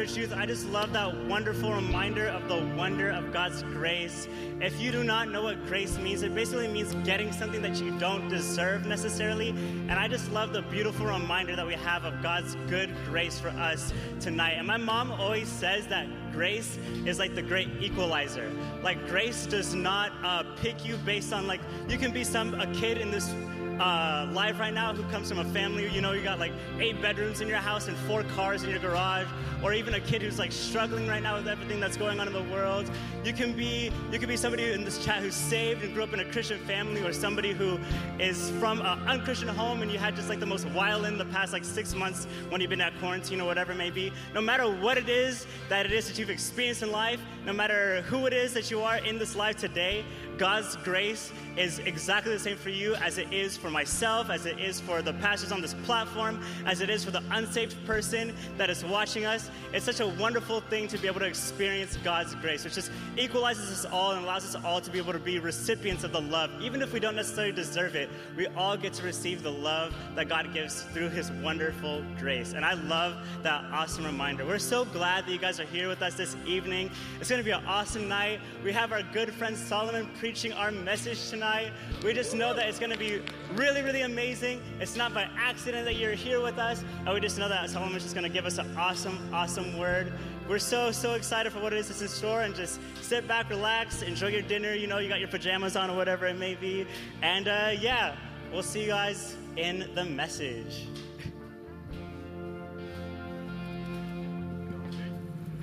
I just love that wonderful reminder of the wonder of God's grace. If you do not know what grace means, it basically means getting something that you don't deserve necessarily. And I just love the beautiful reminder that we have of God's good grace for us tonight. And my mom always says that grace is like the great equalizer. Like grace does not uh, pick you based on like you can be some a kid in this uh, live right now who comes from a family, you know, you got like eight bedrooms in your house and four cars in your garage, or even a kid who's like struggling right now with everything that's going on in the world. You can be you can be somebody in this chat who's saved and grew up in a Christian family, or somebody who is from an unchristian home and you had just like the most violin the past like six months when you've been at quarantine or whatever it may be. No matter what it is that it is that you've experienced in life, no matter who it is that you are in this life today, God's grace is exactly the same for you as it is for myself, as it is for the pastors on this platform, as it is for the unsaved person that is watching us. It's such a wonderful thing to be able to experience God's grace, which just equalizes us all and allows us all to be able to be recipients of the love. Even if we don't necessarily deserve it, we all get to receive the love that God gives through His wonderful grace. And I love that awesome reminder. We're so glad that you guys are here with us this evening. It's going to be an awesome night. We have our good friend Solomon preaching our message tonight. We just know that it's going to be really, really amazing. It's not by accident that you're here with us. And we just know that Solomon's just going to give us an awesome, awesome word. We're so, so excited for what it is that's in store and just sit back, relax, enjoy your dinner. You know, you got your pajamas on or whatever it may be. And uh, yeah, we'll see you guys in the message.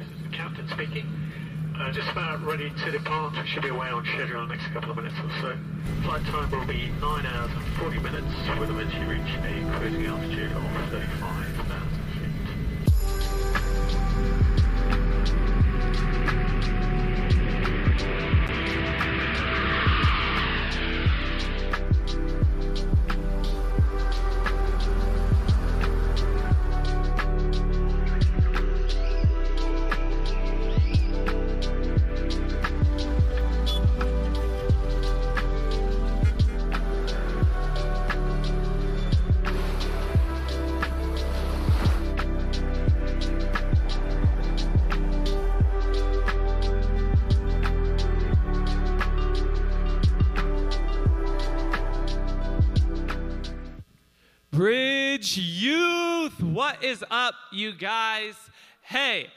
Is captain speaking. Uh, just about ready to depart. We should be away on schedule in the next couple of minutes or so. Flight time will be 9 hours and 40 minutes. We'll eventually reach a cruising altitude of 35,000 feet. You guys? Hey,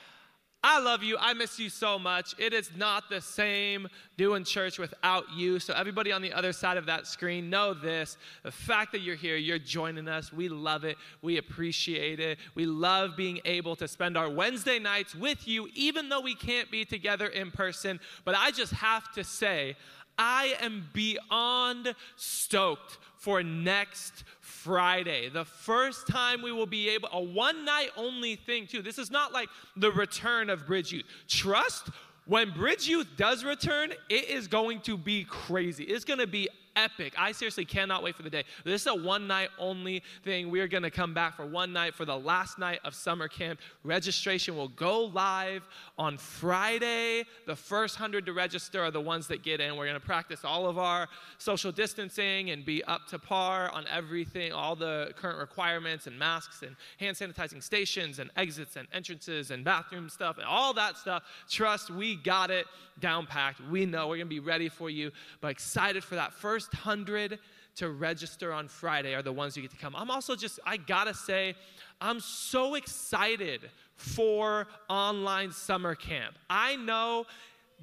I love you. I miss you so much. It is not the same doing church without you. So, everybody on the other side of that screen, know this the fact that you're here, you're joining us. We love it. We appreciate it. We love being able to spend our Wednesday nights with you, even though we can't be together in person. But I just have to say, I am beyond stoked for next Friday. The first time we will be able, a one night only thing, too. This is not like the return of Bridge Youth. Trust, when Bridge Youth does return, it is going to be crazy. It's going to be epic. I seriously cannot wait for the day. This is a one night only thing. We are going to come back for one night for the last night of summer camp. Registration will go live on Friday. The first 100 to register are the ones that get in. We're going to practice all of our social distancing and be up to par on everything, all the current requirements and masks and hand sanitizing stations and exits and entrances and bathroom stuff and all that stuff. Trust, we got it down packed. We know we're going to be ready for you, but excited for that first 100 to register on Friday are the ones who get to come. I'm also just, I gotta say, I'm so excited for online summer camp. I know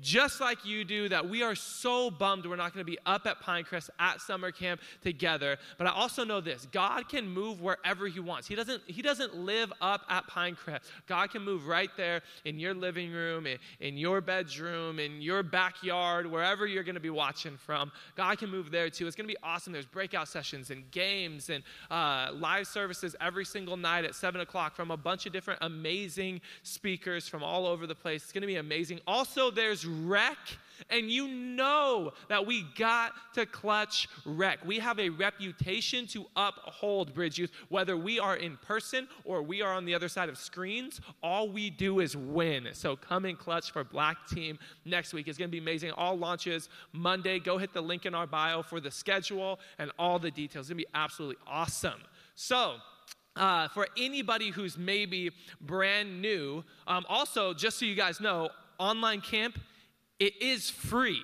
just like you do, that we are so bummed we're not going to be up at Pinecrest at summer camp together. But I also know this: God can move wherever He wants. He doesn't. He doesn't live up at Pinecrest. God can move right there in your living room, in, in your bedroom, in your backyard, wherever you're going to be watching from. God can move there too. It's going to be awesome. There's breakout sessions and games and uh, live services every single night at seven o'clock from a bunch of different amazing speakers from all over the place. It's going to be amazing. Also, there's rec, and you know that we got to clutch rec. We have a reputation to uphold Bridge Youth, whether we are in person or we are on the other side of screens. All we do is win. So come in clutch for Black Team next week. It's going to be amazing. All launches Monday. Go hit the link in our bio for the schedule and all the details. It's going to be absolutely awesome. So, uh, for anybody who's maybe brand new, um, also, just so you guys know, online camp, it is free.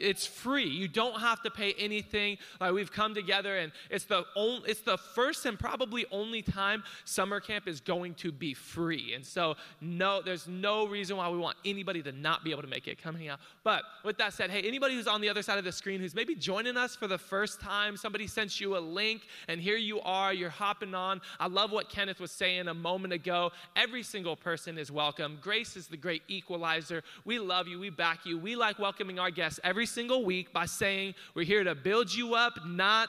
It's free. You don't have to pay anything. Like we've come together, and it's the only, it's the first and probably only time summer camp is going to be free. And so, no, there's no reason why we want anybody to not be able to make it. Come hang out. But with that said, hey, anybody who's on the other side of the screen who's maybe joining us for the first time, somebody sent you a link, and here you are. You're hopping on. I love what Kenneth was saying a moment ago. Every single person is welcome. Grace is the great equalizer. We love you. We back you. We like welcoming our guests every single week by saying, We're here to build you up, not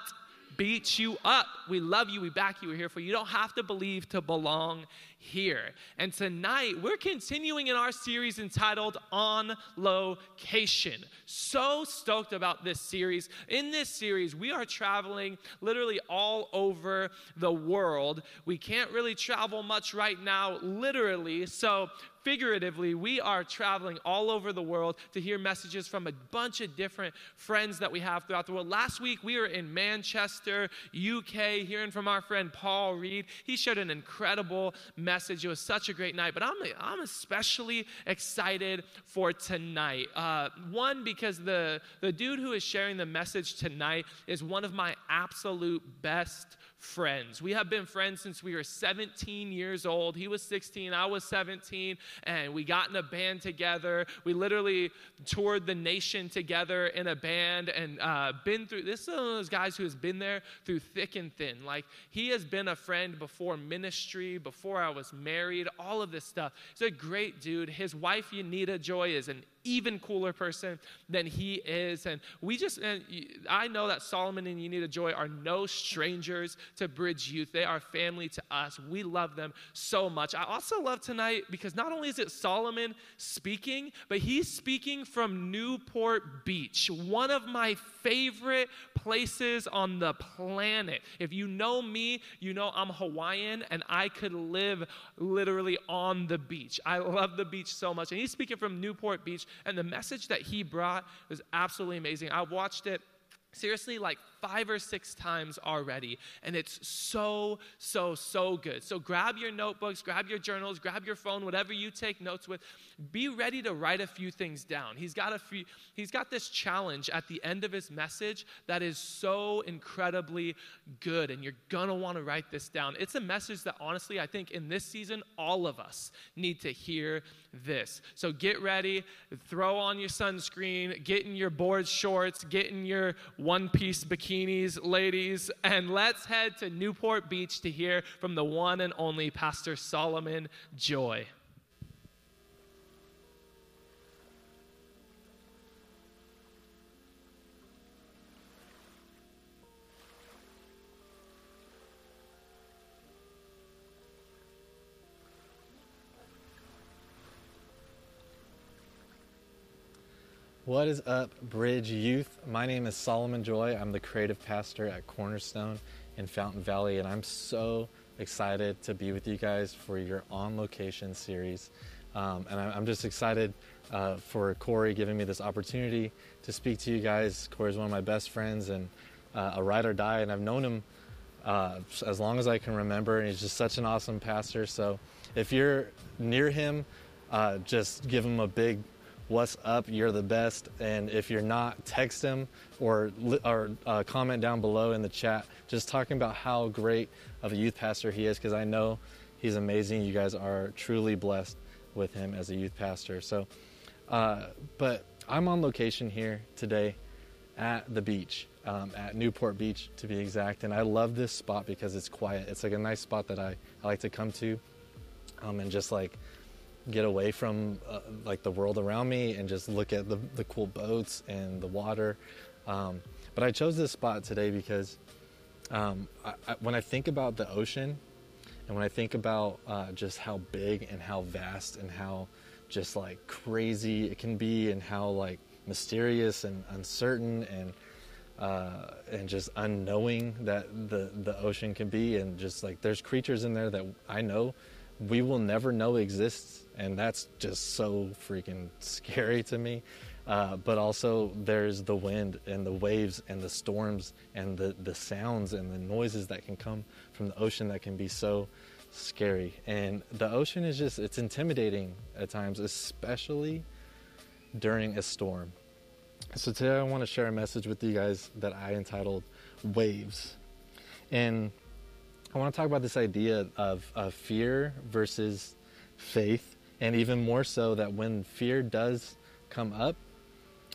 beat you up. We love you. We back you. We're here for you. You don't have to believe to belong here. And tonight, we're continuing in our series entitled On Location. So stoked about this series. In this series, we are traveling literally all over the world. We can't really travel much right now, literally. So, figuratively, we are traveling all over the world to hear messages from a bunch of different friends that we have throughout the world. Last week, we were in Manchester, UK, hearing from our friend Paul Reed. He shared an incredible message. It was such a great night, but I'm, I'm especially excited for tonight. Uh, one, because the, the dude who is sharing the message tonight is one of my absolute best friends. We have been friends since we were 17 years old. He was 16, I was 17, and we got in a band together. We literally toured the nation together in a band and uh, been through this is one of those guys who has been there through thick and thin. Like, he has been a friend before ministry, before I was married, all of this stuff. He's a great dude. His wife, Yanita Joy, is an even cooler person than he is. And we just, and I know that Solomon and Unita Joy are no strangers to Bridge Youth. They are family to us. We love them so much. I also love tonight because not only is it Solomon speaking, but he's speaking from Newport Beach, one of my favorite places on the planet. If you know me, you know I'm Hawaiian and I could live literally on the beach. I love the beach so much. And he's speaking from Newport Beach, and the message that he brought was absolutely amazing. I watched it seriously like five or six times already, and it's so, so, so good. So grab your notebooks, grab your journals, grab your phone, whatever you take notes with. Be ready to write a few things down. He's got a few, he's got this challenge at the end of his message that is so incredibly good, and you're gonna want to write this down. It's a message that honestly, I think in this season, all of us need to hear this. So get ready, throw on your sunscreen, get in your board shorts, get in your one piece bikinis, ladies, and let's head to Newport Beach to hear from the one and only Pastor Solomon Joy. What is up, Bridge Youth? My name is Solomon Joy. I'm the creative pastor at Cornerstone in Fountain Valley, and I'm so excited to be with you guys for your on location series. Um, and I'm just excited uh, for Corey giving me this opportunity to speak to you guys. Corey's one of my best friends and uh, a ride or die, and I've known him uh, as long as I can remember, and he's just such an awesome pastor. So if you're near him, uh, just give him a big what's up? You're the best. And if you're not text him or, or uh, comment down below in the chat just talking about how great of a youth pastor he is because i know he's amazing. You guys are truly blessed with him as a youth pastor. So uh, but i'm on location here today at the beach um, at newport beach to be exact. And i love this spot because it's quiet. It's like a nice spot that i, I like to come to um, and just like get away from uh, like the world around me and just look at the, the cool boats and the water. Um, but I chose this spot today because um, I, I, when I think about the ocean and when I think about uh, just how big and how vast and how just like crazy it can be and how like mysterious and uncertain and uh, and just unknowing that the the ocean can be and just like there's creatures in there that I know we will never know exists and that's just so freaking scary to me. Uh, but also there's the wind and the waves and the storms and the, the sounds and the noises that can come from the ocean that can be so scary. And the ocean is just it's intimidating at times especially during a storm. So today I want to share a message with you guys that I entitled Waves. And I want to talk about this idea of, of fear versus faith, and even more so that when fear does come up,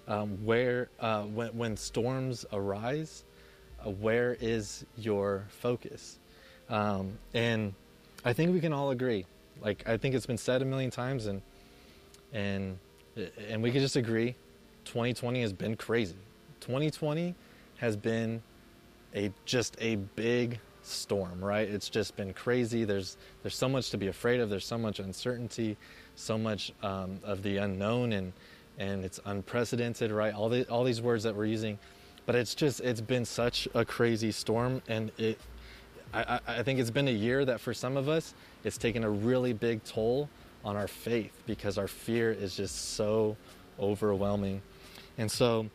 um, where uh, when, when storms arise, uh, where is your focus? Um, and I think we can all agree. Like I think it's been said a million times, and and and we can just agree 2020 has been crazy. 2020 has been a just a big storm, right? It's just been crazy. There's there's so much to be afraid of. There's so much uncertainty, so much um, of the unknown, and and it's unprecedented, right? All the all these words that we're using, but it's just it's been such a crazy storm, and it. I, I think it's been a year that for some of us, it's taken a really big toll on our faith because our fear is just so overwhelming. And so,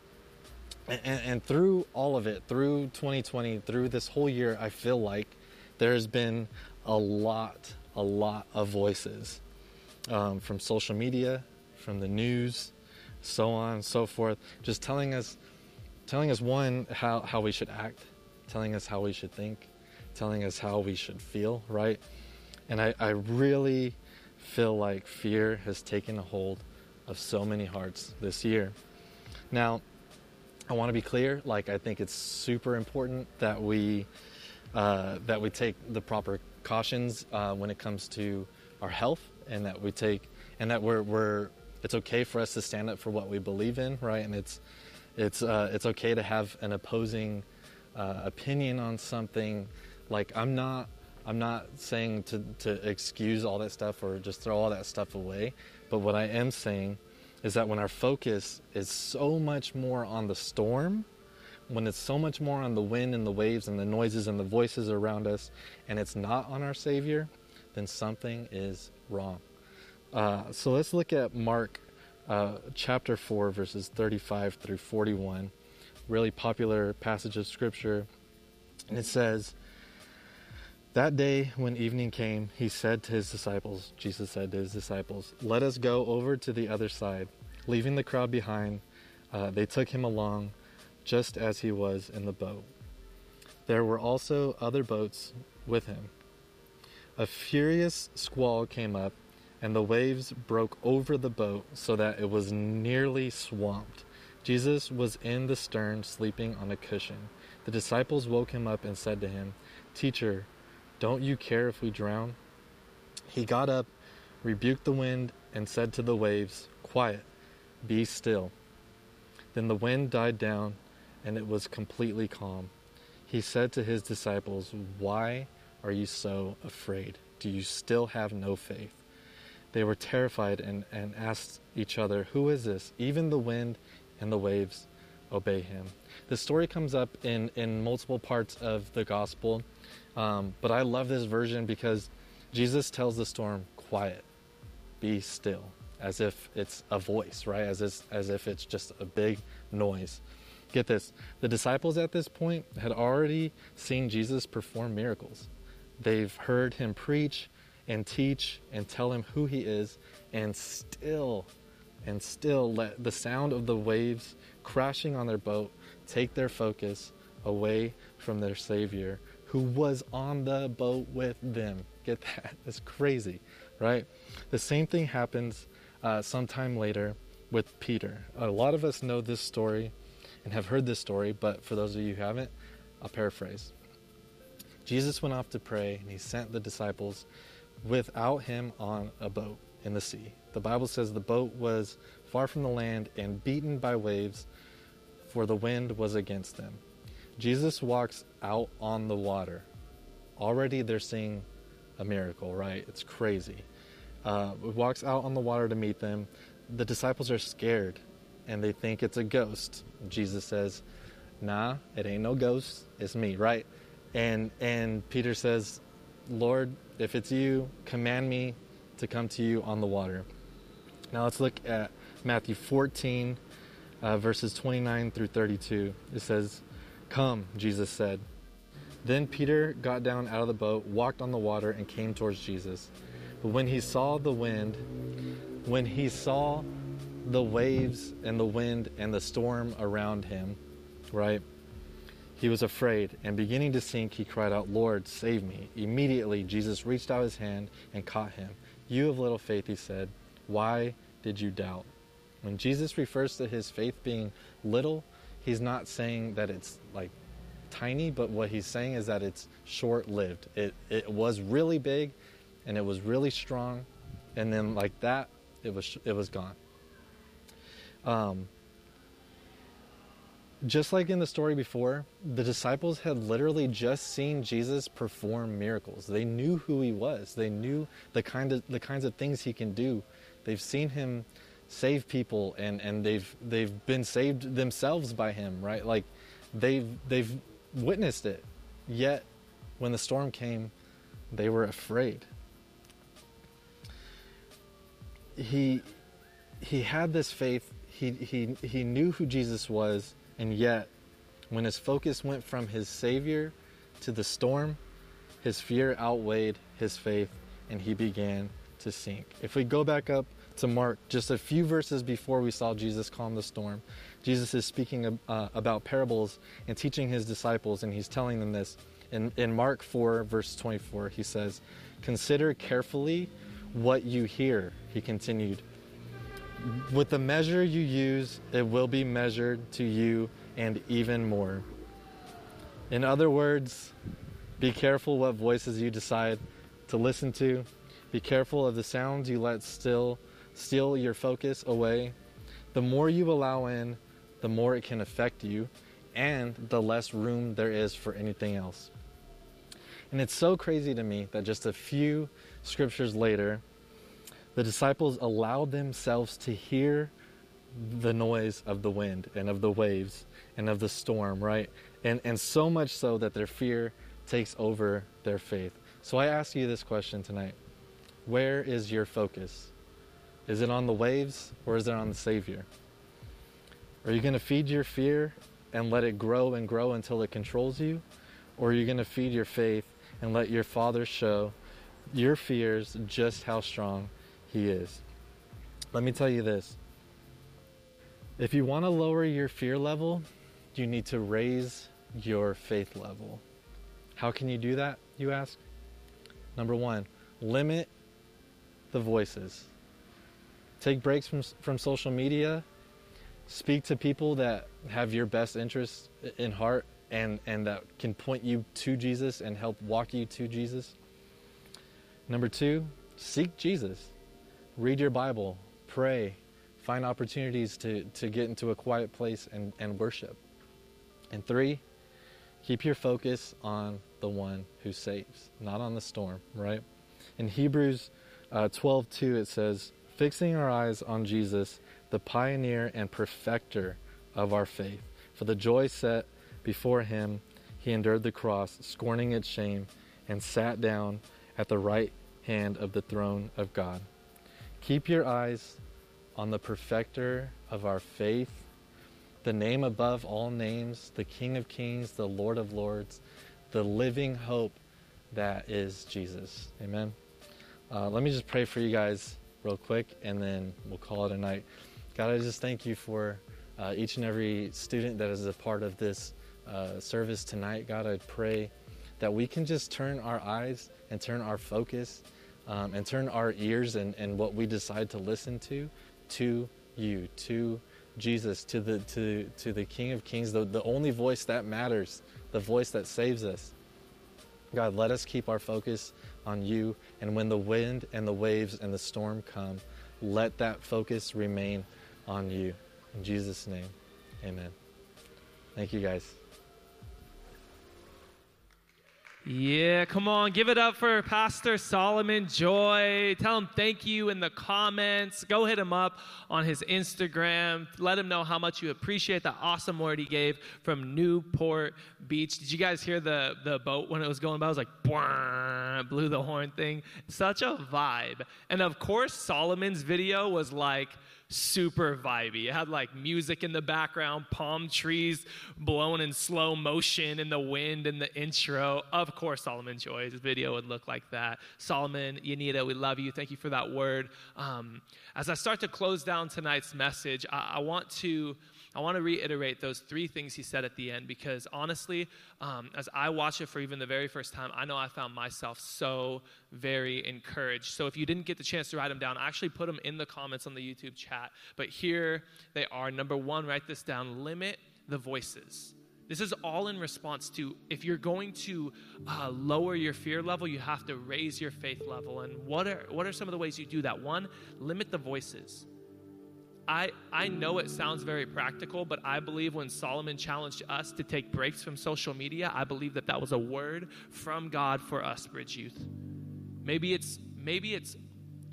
and, and, through all of it, through 2020, through this whole year, I feel like there's been a lot, a lot of voices um, from social media, from the news, so on and so forth, just telling us, telling us one how how we should act, telling us how we should think, telling us how we should feel, right? And I, I really feel like fear has taken a hold of so many hearts this year. Now, I want to be clear. Like, I think it's super important that we uh, that we take the proper cautions uh, when it comes to our health, and that we take and that we're we're it's okay for us to stand up for what we believe in, right? And it's it's uh, it's okay to have an opposing uh, opinion on something. Like, I'm not I'm not saying to to excuse all that stuff or just throw all that stuff away, but what I am saying is that when our focus is so much more on the storm, when it's so much more on the wind and the waves and the noises and the voices around us, and it's not on our Savior, then something is wrong. Uh, so let's look at Mark uh, chapter 4, verses 35 through 41. Really popular passage of Scripture. And it says, That day when evening came, he said to his disciples, Jesus said to his disciples, Let us go over to the other side. Leaving the crowd behind, uh, they took him along just as he was in the boat. There were also other boats with him. A furious squall came up, and the waves broke over the boat so that it was nearly swamped. Jesus was in the stern, sleeping on a cushion. The disciples woke him up and said to him, Teacher, don't you care if we drown? He got up, rebuked the wind, and said to the waves, Quiet, be still. Then the wind died down, and it was completely calm. He said to his disciples, Why are you so afraid? Do you still have no faith? They were terrified and, and asked each other, Who is this? Even the wind and the waves obey him. The story comes up in, in multiple parts of the gospel, um, but I love this version because Jesus tells the storm, Quiet, be still, as if it's a voice, right? As, as if it's just a big noise. Get this the disciples at this point had already seen Jesus perform miracles. They've heard him preach and teach and tell him who he is, and still, and still let the sound of the waves crashing on their boat take their focus away from their Savior who was on the boat with them. Get that? *laughs* That's crazy, right? The same thing happens uh, sometime later with Peter. A lot of us know this story and have heard this story, but for those of you who haven't, I'll paraphrase. Jesus went off to pray and he sent the disciples without him on a boat in the sea. The Bible says the boat was far from the land and beaten by waves, for the wind was against them. Jesus walks out on the water. Already they're seeing a miracle, right? It's crazy. uh, walks out on the water to meet them. The disciples are scared and they think it's a ghost. Jesus says, Nah, it ain't no ghost. It's me, right? And and Peter says, Lord, if it's you, command me to come to you on the water. Now let's look at Matthew 14, uh, verses 29 through 32. It says, Come, Jesus said. Then Peter got down out of the boat, walked on the water, and came towards Jesus. But when he saw the wind, when he saw the waves and the wind and the storm around him, right? He was afraid, and beginning to sink, he cried out, Lord, save me. Immediately, Jesus reached out his hand and caught him. You of little faith, he said, why did you doubt? When Jesus refers to his faith being little, he's not saying that it's like tiny, but what he's saying is that it's short lived. It, it was really big and it was really strong, and then like that, it was, it was gone. Um, just like in the story before, the disciples had literally just seen Jesus perform miracles. They knew who he was. They knew the kind of the kinds of things he can do. They've seen him save people and, and they've they've been saved themselves by him, right? Like they've they've witnessed it. Yet when the storm came, they were afraid. He he had this faith. He he he knew who Jesus was and yet, when his focus went from his Savior to the storm, his fear outweighed his faith and he began to sink. If we go back up to Mark, just a few verses before we saw Jesus calm the storm, Jesus is speaking uh, about parables and teaching his disciples, and he's telling them this. In, in Mark 4, verse 24, he says, Consider carefully what you hear, he continued. With the measure you use, it will be measured to you and even more. In other words, be careful what voices you decide to listen to. Be careful of the sounds you let still steal your focus away. The more you allow in, the more it can affect you, and the less room there is for anything else. And it's so crazy to me that just a few scriptures later, the disciples allowed themselves to hear the noise of the wind and of the waves and of the storm, right? And and so much so that their fear takes over their faith. So I ask you this question tonight. Where is your focus? Is it on the waves or is it on the Savior? Are you going to feed your fear and let it grow and grow until it controls you? Or are you going to feed your faith and let your Father show your fears just how strong He is? Let me tell you this if you want to lower your fear level, you need to raise your faith level. How can you do that, you ask? Number one, limit the voices. Take breaks from, from social media. Speak to people that have your best interests in heart and, and that can point you to Jesus and help walk you to Jesus. Number two, seek Jesus. Read your Bible, pray, find opportunities to, to get into a quiet place and, and worship. And three, keep your focus on the one who saves, not on the storm, right? In Hebrews uh, 12 2, it says, Fixing our eyes on Jesus, the pioneer and perfecter of our faith. For the joy set before him, he endured the cross, scorning its shame, and sat down at the right hand of the throne of God. Keep your eyes on the perfecter of our faith, the name above all names, the King of kings, the Lord of lords, the living hope that is Jesus. Amen. Uh, let me just pray for you guys real quick and then we'll call it a night. God, I just thank you for uh, each and every student that is a part of this uh, service tonight. God, I pray that we can just turn our eyes and turn our focus um, and turn our ears and, and what we decide to listen to to you, to Jesus, to the to to the King of Kings, the, the only voice that matters, the voice that saves us. God, let us keep our focus on you, and when the wind and the waves and the storm come, let that focus remain on you. In Jesus' name, amen. Thank you guys. Yeah, come on, give it up for Pastor Solomon Joy. Tell him thank you in the comments. Go hit him up on his Instagram. Let him know how much you appreciate the awesome word he gave from Newport Beach. Did you guys hear the, the boat when it was going by? It was like, blew the horn thing. Such a vibe. And of course, Solomon's video was like, super vibey. It had like music in the background, palm trees blowing in slow motion in the wind in the intro. Of course, Solomon Joy's video would look like that. Solomon, Yanita, we love you. Thank you for that word. Um, as I start to close down tonight's message, I, I want to. I want to reiterate those three things he said at the end because honestly, um, as I watched it for even the very first time, I know I found myself so very encouraged. So if you didn't get the chance to write them down, I actually put them in the comments on the YouTube chat. But here they are. Number one, write this down limit the voices. This is all in response to if you're going to uh, lower your fear level, you have to raise your faith level. And what are, what are some of the ways you do that? One, limit the voices. I, I know it sounds very practical, but I believe when Solomon challenged us to take breaks from social media, I believe that that was a word from God for us, Bridge Youth. Maybe it's maybe it's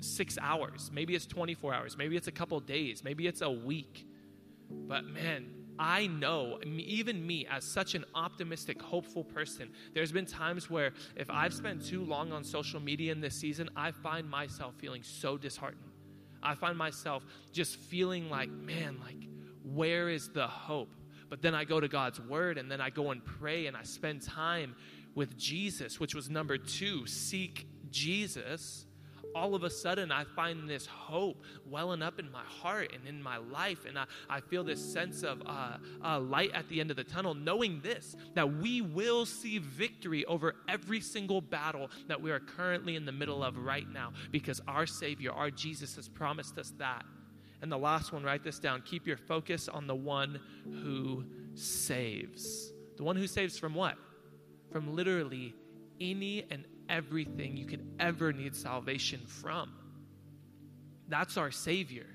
six hours, maybe it's 24 hours, maybe it's a couple days, maybe it's a week. But man, I know, even me, as such an optimistic, hopeful person, there's been times where if I've spent too long on social media in this season, I find myself feeling so disheartened. I find myself just feeling like, man, like, where is the hope? But then I go to God's word and then I go and pray and I spend time with Jesus, which was number two seek Jesus. All of a sudden, I find this hope welling up in my heart and in my life, and I, I feel this sense of uh, uh, light at the end of the tunnel, knowing this that we will see victory over every single battle that we are currently in the middle of right now, because our Savior, our Jesus, has promised us that. And the last one, write this down keep your focus on the one who saves. The one who saves from what? From literally any and everything you could ever need salvation from. That's our Savior.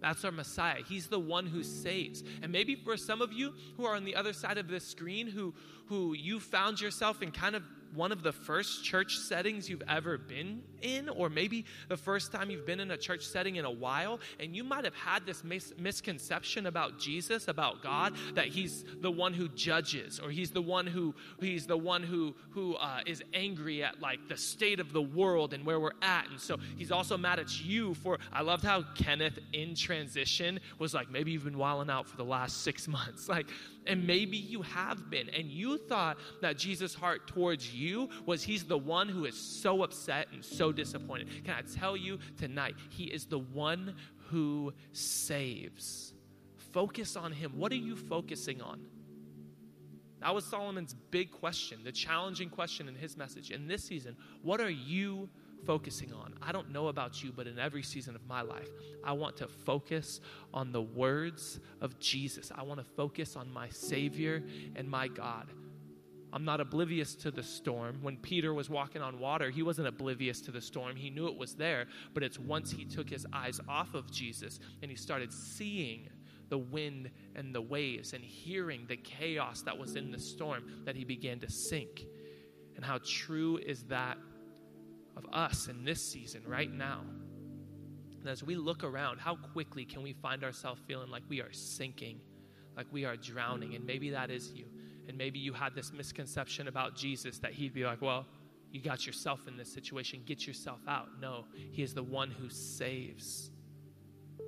That's our Messiah. He's the one who saves. And maybe for some of you who are on the other side of this screen, who, who you found yourself in kind of one of the first church settings you've ever been in, or maybe the first time you've been in a church setting in a while, and you might have had this mis- misconception about Jesus, about God, that He's the one who judges, or He's the one who He's the one who who uh, is angry at like the state of the world and where we're at, and so He's also mad at you for. I loved how Kenneth in transition was like, maybe you've been wilding out for the last six *laughs* months, like and maybe you have been, and you thought that Jesus' heart towards you was he's the one who is so upset and so disappointed. Can I tell you tonight, he is the one who saves. Focus on him. What are you focusing on? That was Solomon's big question, the challenging question in his message. In this season, what are you focusing on? I don't know about you, but in every season of my life, I want to focus on the words of Jesus. I want to focus on my Savior and my God. I'm not oblivious to the storm. When Peter was walking on water, he wasn't oblivious to the storm. He knew it was there, but it's once he took his eyes off of Jesus and he started seeing the wind and the waves and hearing the chaos that was in the storm that he began to sink. And how true is that of us in this season right now? And as we look around, how quickly can we find ourselves feeling like we are sinking, like we are drowning? And maybe that is you. And maybe you had this misconception about Jesus that he'd be like, well, you got yourself in this situation, get yourself out. No, he is the one who saves.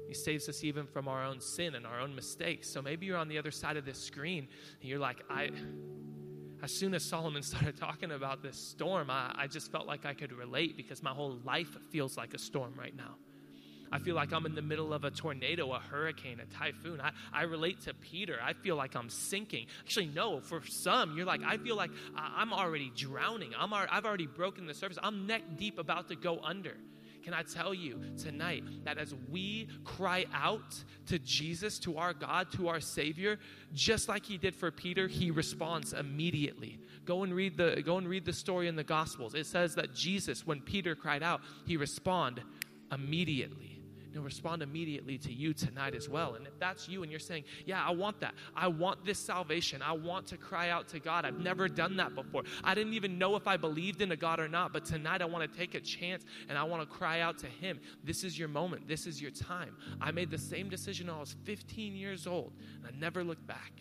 He saves us even from our own sin and our own mistakes. So maybe you're on the other side of this screen and you're like, I as soon as Solomon *laughs* started talking about this storm, I, I just felt like I could relate because my whole life feels like a storm right now. I feel like I'm in the middle of a tornado, a hurricane, a typhoon. I, I relate to Peter. I feel like I'm sinking. Actually, no, for some, you're like, I feel like I'm already drowning. I'm, I've already broken the surface. I'm neck deep about to go under. Can I tell you tonight that as we cry out to Jesus, to our God, to our Savior, just like he did for Peter, he responds immediately. Go and read the go and read the story in the Gospels. It says that Jesus, when Peter cried out, he responded immediately. He'll respond immediately to you tonight as well. And if that's you and you're saying, Yeah, I want that. I want this salvation. I want to cry out to God. I've never done that before. I didn't even know if I believed in a God or not, but tonight I want to take a chance and I want to cry out to Him. This is your moment. This is your time. I made the same decision when I was 15 years old, and I never looked back.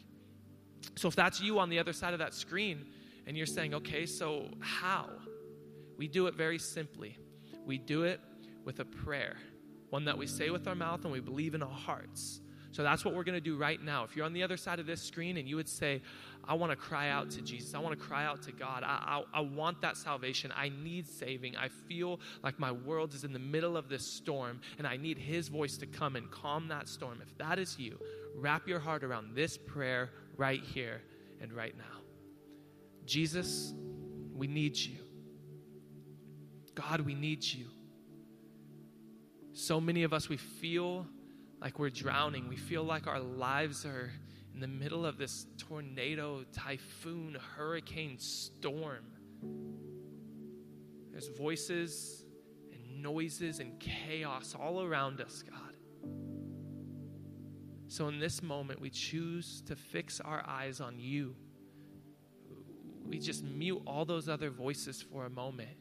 So if that's you on the other side of that screen and you're saying, Okay, so how? We do it very simply. We do it with a prayer one that we say with our mouth and we believe in our hearts. So that's what we're going to do right now. If you're on the other side of this screen and you would say, I want to cry out to Jesus, I want to cry out to God, I, I, I, want that salvation, I need saving, I feel like my world is in the middle of this storm and I need His voice to come and calm that storm. If that is you, wrap your heart around this prayer right here and right now. Jesus, we need you. God, we need you. So many of us, we feel like we're drowning. We feel like our lives are in the middle of this tornado, typhoon, hurricane storm. There's voices and noises and chaos all around us, God. So in this moment, we choose to fix our eyes on you. We just mute all those other voices for a moment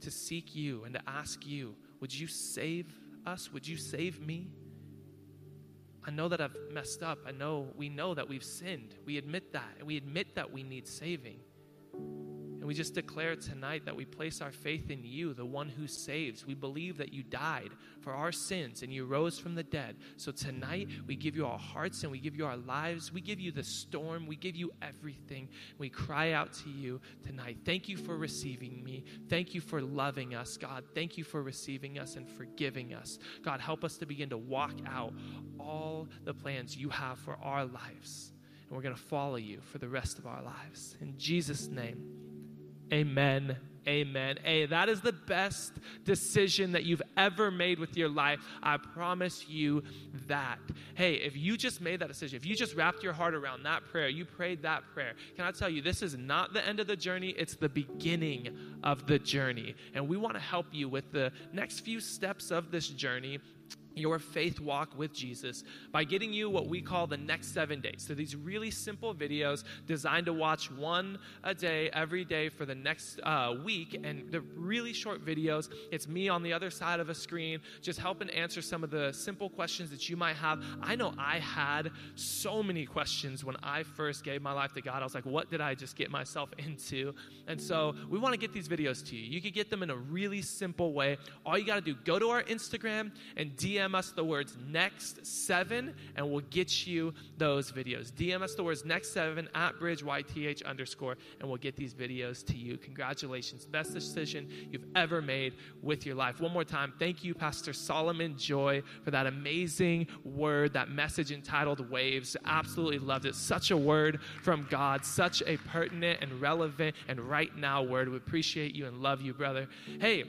to seek you and to ask you would you save us? Would you save me? I know that I've messed up. I know we know that we've sinned. We admit that. And we admit that we need saving. We just declare tonight that we place our faith in you, the one who saves. We believe that you died for our sins and you rose from the dead. So tonight, we give you our hearts and we give you our lives. We give you the storm. We give you everything. We cry out to you tonight. Thank you for receiving me. Thank you for loving us, God. Thank you for receiving us and forgiving us. God, help us to begin to walk out all the plans you have for our lives. And we're going to follow you for the rest of our lives. In Jesus' name. Amen. Amen. Hey, that is the best decision that you've ever made with your life. I promise you that. Hey, if you just made that decision, if you just wrapped your heart around that prayer, you prayed that prayer, can I tell you, this is not the end of the journey, it's the beginning of the journey. And we want to help you with the next few steps of this journey your faith walk with Jesus by getting you what we call the next seven days. So, these really simple videos designed to watch one a day every day for the next uh, week. And they're really short videos. It's me on the other side of a screen just helping answer some of the simple questions that you might have. I know I had so many questions when I first gave my life to God. I was like, what did I just get myself into? And so, we want to get these videos to you. You can get them in a really simple way. All you got to do, go to our Instagram and DM DM us the words next seven and we'll get you those videos. DM us the words next seven at bridge YTH underscore and we'll get these videos to you. Congratulations. Best decision you've ever made with your life. One more time, thank you, Pastor Solomon Joy, for that amazing word, that message entitled Waves. Absolutely loved it. Such a word from God, such a pertinent and relevant and right now word. We appreciate you and love you, brother. Hey,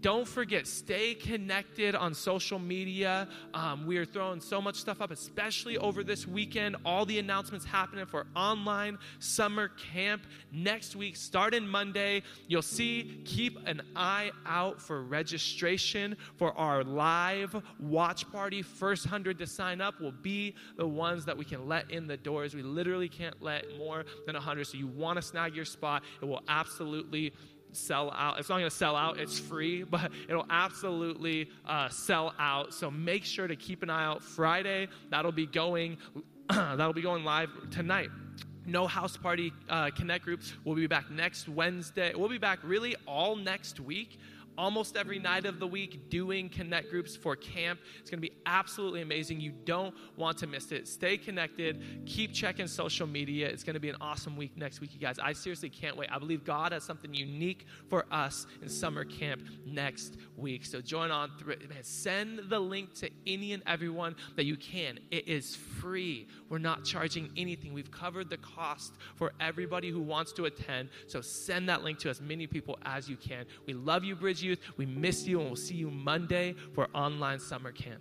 don't forget, stay connected on social media. Um, we are throwing so much stuff up, especially over this weekend. All the announcements happening for online summer camp next week, starting Monday. You'll see, keep an eye out for registration for our live watch party. First 100 to sign up will be the ones that we can let in the doors. We literally can't let more than 100. So you want to snag your spot. It will absolutely sell out. It's not going to sell out, it's free, *laughs* but it'll absolutely uh, sell out. So make sure to keep an eye out Friday. That'll be going *clears throat* that'll be going live tonight. No house party uh, connect groups. We'll be back next Wednesday. We'll be back really all next week almost every night of the week doing connect groups for camp. It's going to be absolutely amazing. You don't want to miss it. Stay connected. Keep checking social media. It's going to be an awesome week next week, you guys. I seriously can't wait. I believe God has something unique for us in summer camp next week. So join on through. Man, send the link to any and everyone that you can. It is free. We're not charging anything. We've covered the cost for everybody who wants to attend. So send that link to as many people as you can. We love you, Bridge Youth. We miss you, and we'll see you Monday for online summer camp.